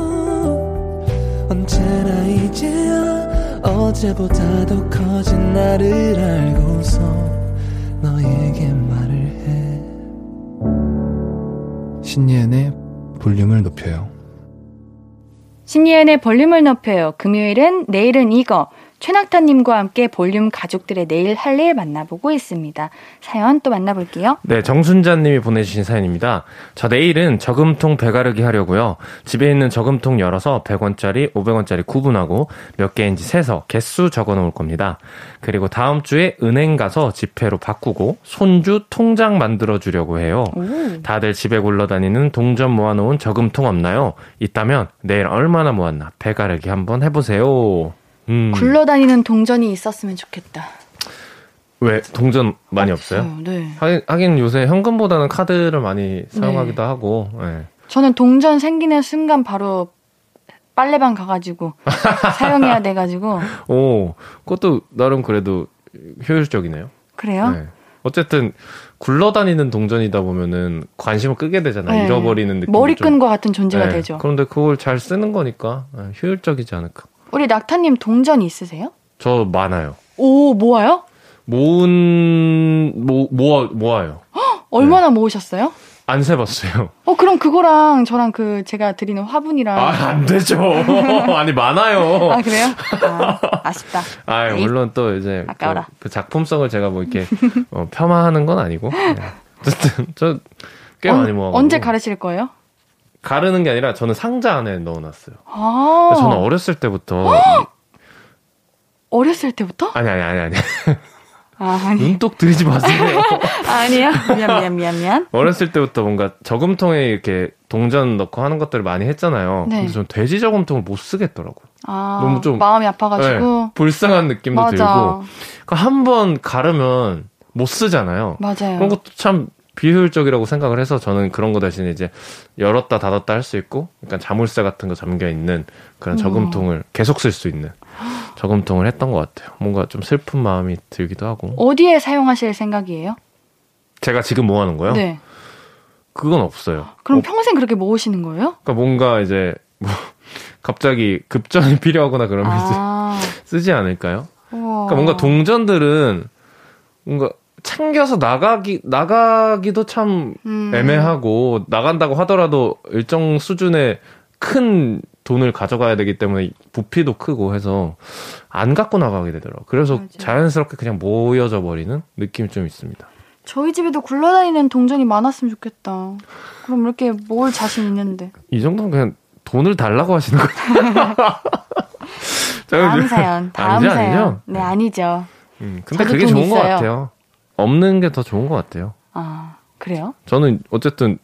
언제나 이제야 어제보다 더 커진 나를 알고서 너에게 말을 해 신예은의 볼륨을 높여요 신예은의 볼륨을 높여요. 금요일은 내일은 이거. 최낙타님과 함께 볼륨 가족들의 내일 할 일 만나보고 있습니다. 사연 또 만나볼게요. 네, 정순자님이 보내주신 사연입니다. 저 내일은 저금통 배가르기 하려고요. 집에 있는 저금통 열어서 100원짜리, 500원짜리 구분하고 몇 개인지 세서 개수 적어 놓을 겁니다. 그리고 다음 주에 은행 가서 지폐로 바꾸고 손주 통장 만들어 주려고 해요. 다들 집에 굴러다니는 동전 모아놓은 저금통 없나요? 있다면 내일 얼마나 모았나 배가르기 한번 해보세요. 음, 굴러다니는 동전이 있었으면 좋겠다. 왜 동전 많이 없어요? 네. 하긴, 하긴 요새 현금보다는 카드를 많이 사용하기도 하고, 예. 저는 동전 생기는 순간 바로 빨래방 가가지고 사용해야 돼가지고 오, 그것도 나름 그래도 효율적이네요. 그래요? 네. 어쨌든 굴러다니는 동전이다 보면은 관심을 끄게 되잖아요. 네. 잃어버리는 느낌. 머리끈과 같은 존재가 네. 되죠. 그런데 그걸 잘 쓰는 거니까 예, 효율적이지 않을까. 우리 낙타님 동전 있으세요? 저 많아요. 오 모아요? 모은 모 모아 모아요. 얼마나 모으셨어요? 안 세봤어요. 어 그럼 그거랑 저랑 그 제가 드리는 화분이랑 아, 안 되죠. 아니 많아요. 아, 그래요? 아, 아쉽다. 아, 물론 또 이제 그, 아까워라. 그 작품성을 제가 뭐 이렇게 어, 폄하하는 건 아니고 네. 어쨌든 저꽤 언- 많이 모아. 언제 가르칠 거예요? 가르는 게 아니라 저는 상자 안에 넣어놨어요. 아 저는 어렸을 때부터 어렸을 때부터? 아니 아니 아니 아니 아 아니 눈독 들이지 마세요. 아니야 미안 미안 미안 미안. 어렸을 때부터 뭔가 저금통에 이렇게 동전 넣고 하는 것들을 많이 했잖아요. 네. 근데 전 돼지 저금통을 못 쓰겠더라고. 아 너무 좀- 마음이 아파가지고 네, 불쌍한 느낌도 들고. 맞아 한번 가르면 못 쓰잖아요. 맞아요. 그런 것도 참 비효율적이라고 생각을 해서 저는 그런 거 대신에 이제 열었다 닫았다 할 수 있고, 약간 자물쇠 같은 거 잠겨 있는 그런 저금통을 계속 쓸 수 있는 저금통을 했던 것 같아요. 뭔가 좀 슬픈 마음이 들기도 하고. 어디에 사용하실 생각이에요? 제가 지금 모아놓은 거요? 네. 그건 없어요. 그럼 어, 평생 그렇게 모으시는 거예요? 그러니까 뭔가 이제 뭐 갑자기 급전이 필요하거나 그러면 아, 쓰지 않을까요? 우와. 그러니까 뭔가 동전들은 뭔가 챙겨서 나가기 나가기도 참 음. 애매하고 나간다고 하더라도 일정 수준의 큰 돈을 가져가야 되기 때문에 부피도 크고 해서 안 갖고 나가게 되더라고요. 그래서 맞아요. 자연스럽게 그냥 모여져 버리는 느낌이 좀 있습니다. 저희 집에도 굴러다니는 동전이 많았으면 좋겠다. 그럼 이렇게 모을 자신 있는데. 이 정도면 그냥 돈을 달라고 하시는 거예요. 다음 사연, 다음 아니죠, 사연. 아니죠? 네, 아니죠. 음, 근데 그게 돈 좋은 것 있어요. 같아요. 없는 게 더 좋은 것 같아요. 아, 그래요? 저는 어쨌든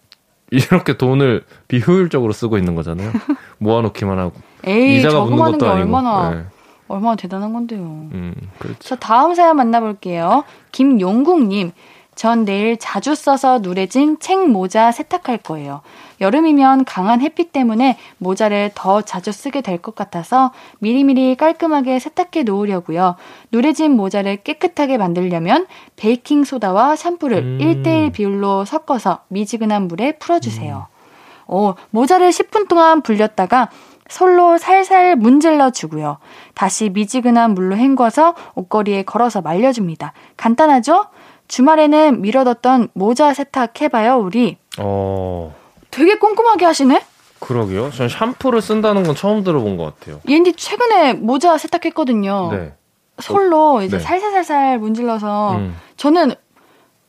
이렇게 돈을 비효율적으로 쓰고 있는 거잖아요. 모아놓기만 하고 에이, 이자가 붙는 저금하는 게 것도 아니고. 얼마나, 네. 얼마나 대단한 건데요. 음, 그렇죠. 자, 다음 사연 만나볼게요. 김용국님. 전 내일 자주 써서 누래진 책 모자 세탁할 거예요. 여름이면 강한 햇빛 때문에 모자를 더 자주 쓰게 될 것 같아서 미리미리 깔끔하게 세탁해 놓으려고요. 누래진 모자를 깨끗하게 만들려면 베이킹 소다와 샴푸를 음. 1대1 비율로 섞어서 미지근한 물에 풀어주세요. 어, 모자를 10분 동안 불렸다가 솔로 살살 문질러 주고요. 다시 미지근한 물로 헹궈서 옷걸이에 걸어서 말려줍니다. 간단하죠? 주말에는 미뤄뒀던 모자 세탁 해봐요, 우리. 어, 되게 꼼꼼하게 하시네? 그러게요. 전 샴푸를 쓴다는 건 처음 들어본 것 같아요. 옌디 최근에 모자 세탁했거든요. 네. 솔로 이제 네. 살살살살 문질러서 음. 저는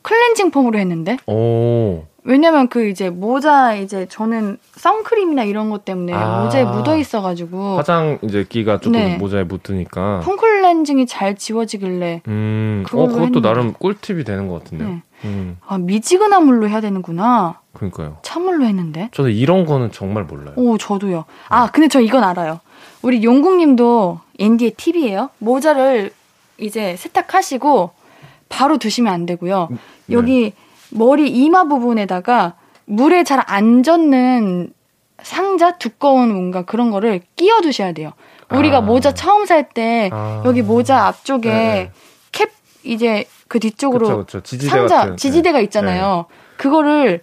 클렌징 폼으로 했는데 오. 왜냐면 그 이제 모자 이제 저는 선크림이나 이런 것 때문에 아. 모자에 묻어 있어가지고 화장 이제 끼가 조금 네. 모자에 묻으니까. 폼 클렌징이 잘 지워지길래 음. 어, 그것도 했는데. 나름 꿀팁이 되는 것 같은데요. 네. 음. 아 미지근한 물로 해야 되는구나 그러니까요. 찬물로 했는데 저는 이런 거는 정말 몰라요. 오 저도요 아 근데 저 이건 알아요 우리 용국님도 앤디의 팁이에요 모자를 이제 세탁하시고 바로 두시면 안 되고요 네. 여기 머리 이마 부분에다가 물에 잘 안 젖는 상자 두꺼운 뭔가 그런 거를 끼워 두셔야 돼요 우리가 아. 모자 처음 살때 아. 여기 모자 앞쪽에 네, 캡 이제 그 뒤쪽으로 그쵸, 그쵸. 지지대 상자 같은, 지지대가 네. 있잖아요. 그거를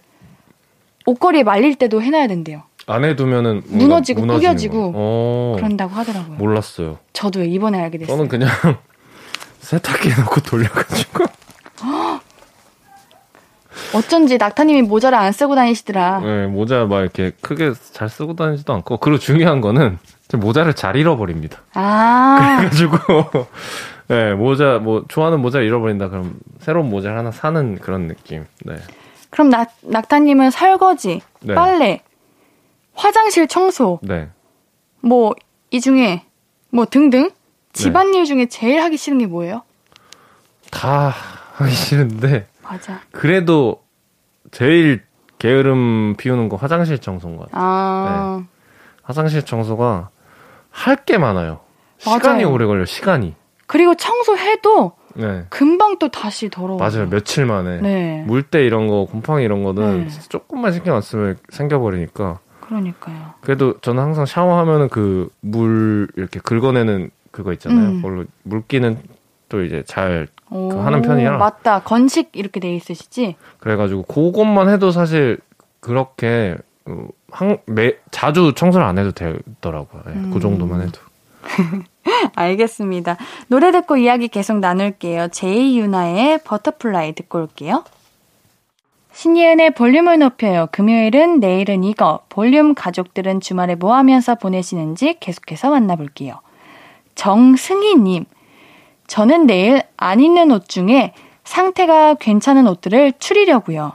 옷걸이에 말릴 때도 해놔야 된대요. 안에 두면은 무너지고. 어. 그런다고 하더라고요. 몰랐어요. 저도 이번에 알게 됐어요. 저는 그냥 세탁기에 넣고 돌려가지고. 어쩐지 낙타님이 모자를 안 쓰고 다니시더라. 네, 모자 막 이렇게 크게 잘 쓰고 다니지도 않고. 그리고 중요한 거는 저 모자를 잘 잃어버립니다. 아, 그래가지고 네 모자 뭐 좋아하는 모자 잃어버린다 그럼 새로운 모자를 하나 사는 그런 느낌. 네. 그럼 낙, 낙타님은 설거지, 네. 빨래, 화장실 청소, 네. 뭐 이 중에 뭐 등등 네. 집안일 중에 제일 하기 싫은 게 뭐예요? 다 하기 싫은데 맞아. 그래도 제일 게으름 피우는 거 화장실 청소인 것 같아요. 아, 화장실 청소가 할 게 많아요. 맞아요. 시간이 오래 걸려. 시간이. 그리고 청소해도 네. 금방 또 다시 더러워. 맞아요. 며칠 만에. 네. 물때 이런 거, 곰팡이 이런 거는 네. 조금만 신경 안 쓰면 생겨버리니까. 그러니까요. 그래도 저는 항상 샤워하면은 그 물 이렇게 긁어내는 그거 있잖아요. 음. 그걸로 물기는 또 이제 잘 오, 그 하는 편이라. 맞다. 건식 이렇게 돼 있으시지? 그래가지고 그것만 해도 사실 그렇게 어, 항, 매, 자주 청소를 안 해도 되더라고요. 예, 음. 그 정도만 해도. 알겠습니다. 노래 듣고 이야기 계속 나눌게요. 제이 유나의 Butterfly 듣고 올게요. 신예은의 볼륨을 높여요. 금요일은 내일은 이거. 볼륨 가족들은 주말에 뭐 하면서 보내시는지 계속해서 만나볼게요. 정승희님. 저는 내일 안 입는 옷 중에 상태가 괜찮은 옷들을 추리려고요.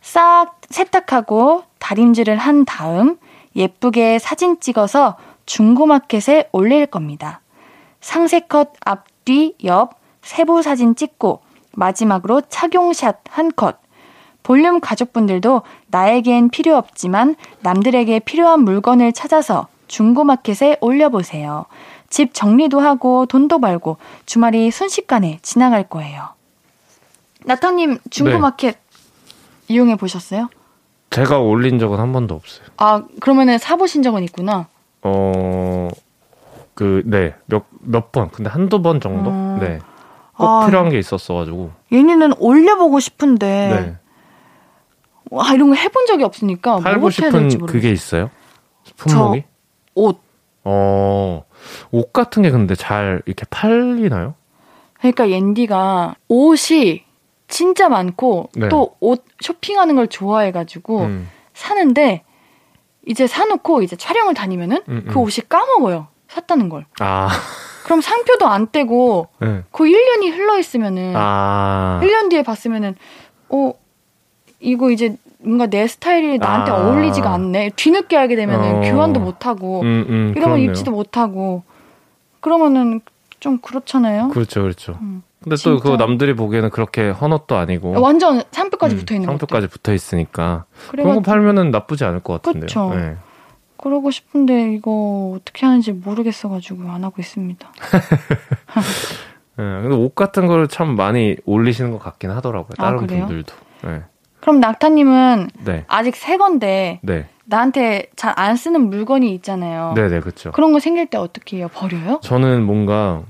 싹 세탁하고 다림질을 한 다음 예쁘게 사진 찍어서 중고마켓에 올릴 겁니다. 상세컷 앞뒤 옆 세부 사진 찍고 마지막으로 착용샷 한 컷. 볼륨 가족분들도 나에겐 필요 없지만 남들에게 필요한 물건을 찾아서 중고마켓에 올려보세요. 집 정리도 하고 돈도 벌고 주말이 순식간에 지나갈 거예요. 나타님 중고마켓 이용해 보셨어요? 제가 올린 적은 한 번도 없어요. 아 그러면은 사보신 적은 있구나. 어, 그, 네. 몇, 몇 번. 근데 한두 번 정도? 음. 네. 꼭 아. 필요한 게 있었어가지고. 얘네는 올려보고 싶은데 네. 와 이런 거 해본 적이 없으니까 팔고 해야 될지 싶은. 그게 있어요? 품목이? 옷. 어, 옷 같은 게 근데 잘 이렇게 팔리나요? 그러니까 옌디가 옷이 진짜 많고 네. 또옷 쇼핑하는 걸 좋아해가지고 음. 사는데 이제 사놓고 이제 촬영을 다니면은 음, 그 음. 옷이 까먹어요. 샀다는 걸. 아, 그럼 상표도 안 떼고 네. 그 1년이 흘러 있으면은 아. 1년 뒤에 봤으면은 어 이거 이제 뭔가 내 스타일이 나한테 아. 어울리지가 않네. 뒤늦게 알게 되면은 어. 교환도 못 하고 음, 음, 이런 거 그렇네요. 입지도 못 하고 그러면은 좀 그렇잖아요. 그렇죠, 그렇죠. 음. 근데 또. 그거 남들이 보기에는 그렇게 헌옷도 아니고. 완전 상표까지 음, 붙어 있는 거. 상표까지 붙어 있으니까. 그런 거 팔면은 나쁘지 않을 것 같은데요. 그쵸. 네. 그러고 싶은데 이거 어떻게 하는지 모르겠어가지고 안 하고 있습니다. 근데 옷 같은 걸 참 많이 올리시는 것 같긴 하더라고요. 아, 다른 그래요? 분들도. 네. 그럼 낙타님은 네. 아직 새 건데 네. 나한테 잘 안 쓰는 물건이 있잖아요. 네네, 그쵸. 그런 거 생길 때 어떻게 해요? 버려요? 저는 뭔가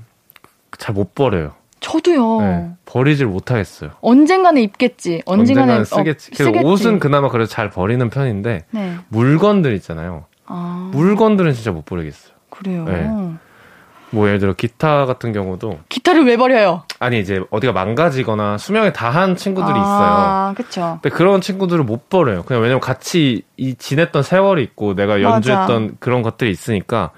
잘 못 버려요. 저도요. 네. 버리질 못하겠어요. 언젠가는 입겠지. 언젠가는, 언젠가는 쓰겠지. 어, 쓰겠지. 옷은 그나마 그래도 잘 버리는 편인데, 네. 물건들 있잖아요. 아, 물건들은 진짜 못 버리겠어요. 그래요. 네. 뭐 예를 들어 기타 같은 경우도 기타를 왜 버려요? 아니 이제 어디가 망가지거나 수명이 다한 친구들이 있어요. 아, 그쵸. 근데 그런 친구들을 못 버려요. 그냥 왜냐면 같이 이 지냈던 세월이 있고 내가 맞아. 연주했던 그런 것들이 있으니까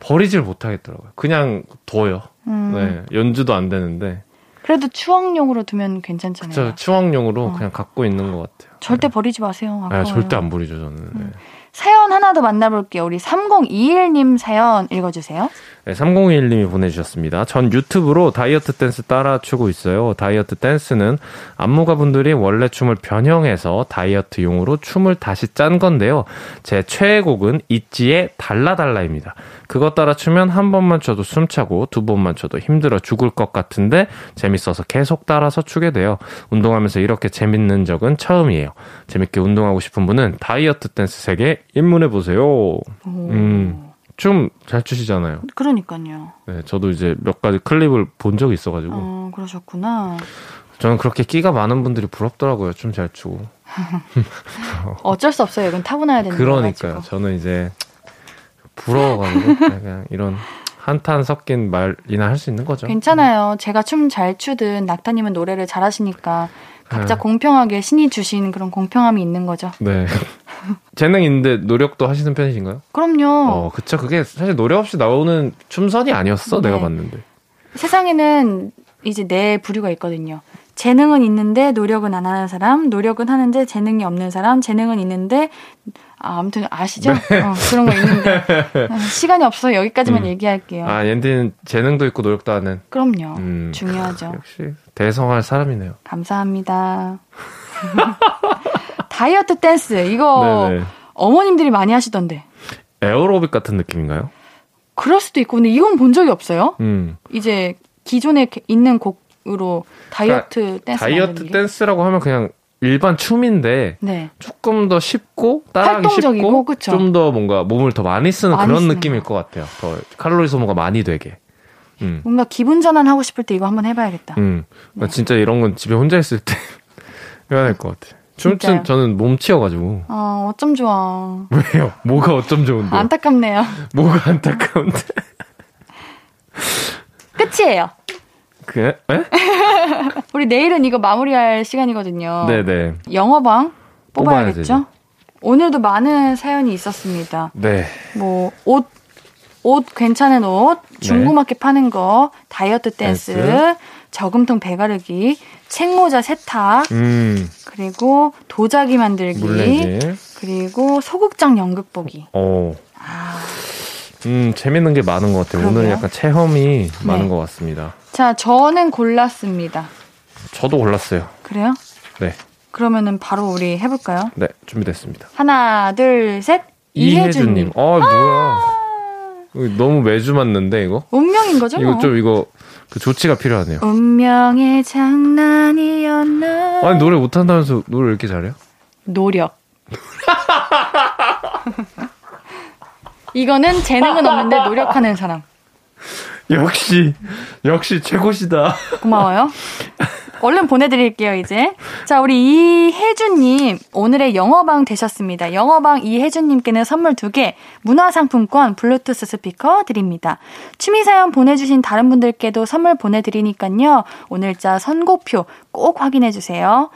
버리질 못하겠더라고요. 그냥 둬요. 음, 네, 연주도 안 되는데 그래도 추억용으로 두면 괜찮잖아요. 저 추억용으로 어. 그냥 갖고 있는 것 같아요. 절대 버리지 마세요. 네, 아까워요. 절대 안 버리죠 저는. 네. 사연 하나 더 만나볼게요. 우리 3021님 사연 읽어주세요. 네, 3021님이 보내주셨습니다. 전 유튜브로 다이어트 댄스 따라 추고 있어요. 다이어트 댄스는 안무가분들이 원래 춤을 변형해서 다이어트용으로 춤을 다시 짠 건데요. 제 최애곡은 있지의 달라달라입니다. 그거 따라 추면 한 번만 춰도 숨차고 두 번만 춰도 힘들어 죽을 것 같은데 재밌어서 계속 따라서 추게 돼요. 운동하면서 이렇게 재밌는 적은 처음이에요. 재밌게 운동하고 싶은 분은 다이어트 댄스 세계 입문해 보세요. 음. 춤 잘 추시잖아요. 그러니까요. 네, 저도 이제 몇 가지 클립을 본 적이 있어가지고 어, 그러셨구나. 저는 그렇게 끼가 많은 분들이 부럽더라고요. 춤 잘 추고. 어쩔 수 없어요. 이건 타고나야 되는 그러니까요. 거가지고. 저는 이제 부러워가지고 그냥 이런 한탄 섞인 말이나 할 수 있는 거죠. 괜찮아요. 제가 춤 잘 추든 낙타님은 노래를 잘하시니까 각자 네. 공평하게 신이 주신 그런 공평함이 있는 거죠. 네. 재능 있는데 노력도 하시는 편이신가요? 그럼요. 어, 그쵸. 그게 사실 노력 없이 나오는 춤선이 아니었어. 네. 내가 봤는데. 세상에는 이제 네 부류가 있거든요. 재능은 있는데 노력은 안 하는 사람, 노력은 하는데 재능이 없는 사람, 재능은 있는데 아, 아무튼 아시죠? 네. 어, 그런 거 있는데 아, 시간이 없어서 여기까지만 음. 얘기할게요. 아, 옌디는 재능도 있고 노력도 하는. 그럼요. 음, 중요하죠. 역시 대성할 사람이네요. 감사합니다. 다이어트 댄스 이거 네네. 어머님들이 많이 하시던데. 에어로빅 같은 느낌인가요? 그럴 수도 있고 근데 이건 본 적이 없어요. 음. 이제 기존에 게- 있는 곡으로 다이어트 댄스 그러니까 다이어트 만드는 게? 댄스라고 하면 그냥 일반 춤인데 네. 조금 더 쉽고 따라하기 활동적이고, 쉽고? 좀 더 뭔가 몸을 더 많이 쓰는 많이 그런 쓰는 느낌일 것 같아요. 더 칼로리 소모가 많이 되게. 음. 뭔가 기분 전환 하고 싶을 때 이거 한번 해봐야겠다. 음. 네. 진짜 이런 건 집에 혼자 있을 때 해야 될 것 같아요. 춤춘? 저는 몸치여가지고 어, 어쩜 좋아. 왜요? 뭐가 어쩜 좋은데? 안타깝네요. 뭐가 안타까운데? 끝이에요. 그? 에? 우리 내일은 이거 마무리할 시간이거든요. 네네. 영어방 뽑아야. 뽑아야겠죠? 오늘도 많은 사연이 있었습니다. 네. 뭐, 옷, 옷 괜찮은 옷, 중고마켓 파는 거, 다이어트 댄스, 댄스. 저금통 배가르기, 책모자 세탁, 음. 그리고 도자기 만들기, 물레질. 그리고 소극장 연극 보기. 어. 아. 음, 재밌는 게 많은 것 같아요. 그러게요. 약간 체험이 많은 네. 것 같습니다. 자, 저는 골랐습니다. 저도 골랐어요. 그래요? 네. 그러면은 바로 우리 해볼까요? 네, 준비됐습니다. 하나, 둘, 셋. 이혜준님. 아, 뭐야. 너무 매주 맞는데, 이거? 운명인 거죠? 이거 뭐. 좀, 이거, 그 조치가 필요하네요. 운명의 장난이었나? 아니, 노래 못한다면서 노래 왜 이렇게 잘해요? 노력. 이거는 재능은 없는데 노력하는 사람. 역시, 역시 최고시다. 고마워요. 얼른 보내드릴게요, 이제. 자, 우리 이혜준님, 오늘의 영어방 되셨습니다. 영어방 이혜준님께는 선물 2개, 문화상품권, 블루투스 스피커 드립니다. 취미사연 보내주신 다른 분들께도 선물 보내드리니까요. 오늘자 선고표 꼭 확인해주세요.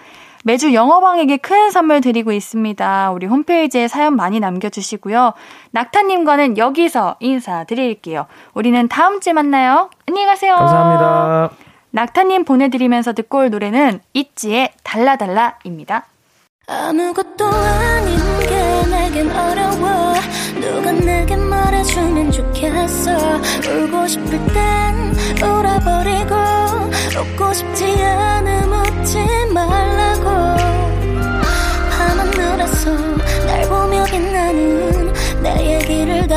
매주 영어방에게 큰 선물 드리고 있습니다. 우리 홈페이지에 사연 많이 남겨주시고요. 낙타님과는 여기서 인사드릴게요. 우리는 다음 주에 만나요. 안녕히 가세요. 감사합니다. 낙타님 보내드리면서 듣고 올 노래는 있지의 달라달라입니다. 아무것도 아닌 게 내겐 어려워. 누가 내게 말해주면 좋겠어. 울고 싶을 땐 울어버리고 웃고 싶지 않음 웃지 말라고. 밤하늘에서 날 보며 빛나는 내 얘기를 다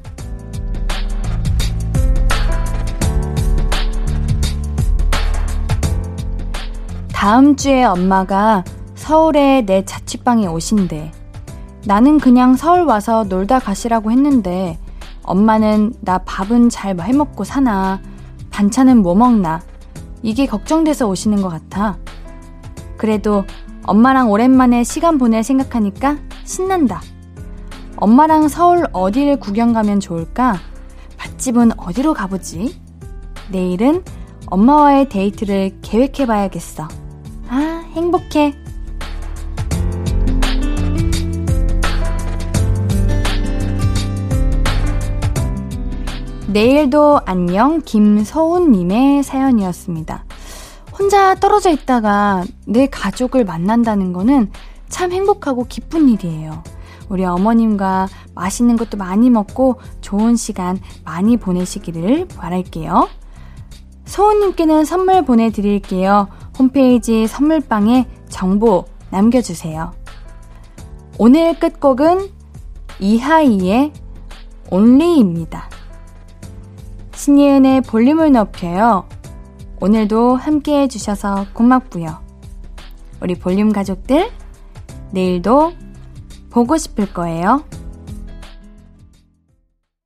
다음 주에 엄마가 서울에 내 자취방에 오신대. 나는 그냥 서울 와서 놀다 가시라고 했는데 엄마는 나 밥은 잘 해먹고 사나 반찬은 뭐 먹나 이게 걱정돼서 오시는 것 같아. 그래도 엄마랑 오랜만에 시간 보낼 생각하니까 신난다. 엄마랑 서울 어디를 구경 가면 좋을까? 맛집은 어디로 가보지? 내일은 엄마와의 데이트를 계획해 봐야겠어. 아, 행복해. 내일도 안녕 김서훈님의 사연이었습니다. 혼자 떨어져 있다가 내 가족을 만난다는 거는 참 행복하고 기쁜 일이에요. 우리 어머님과 맛있는 것도 많이 먹고 좋은 시간 많이 보내시기를 바랄게요. 소은님께는 선물 보내드릴게요. 홈페이지 선물방에 정보 남겨주세요. 오늘 끝곡은 이하이의 온리입니다. 신예은의 볼륨을 높여요. 오늘도 함께 해주셔서 고맙고요. 우리 볼륨 가족들, 내일도 보고 싶을 거예요.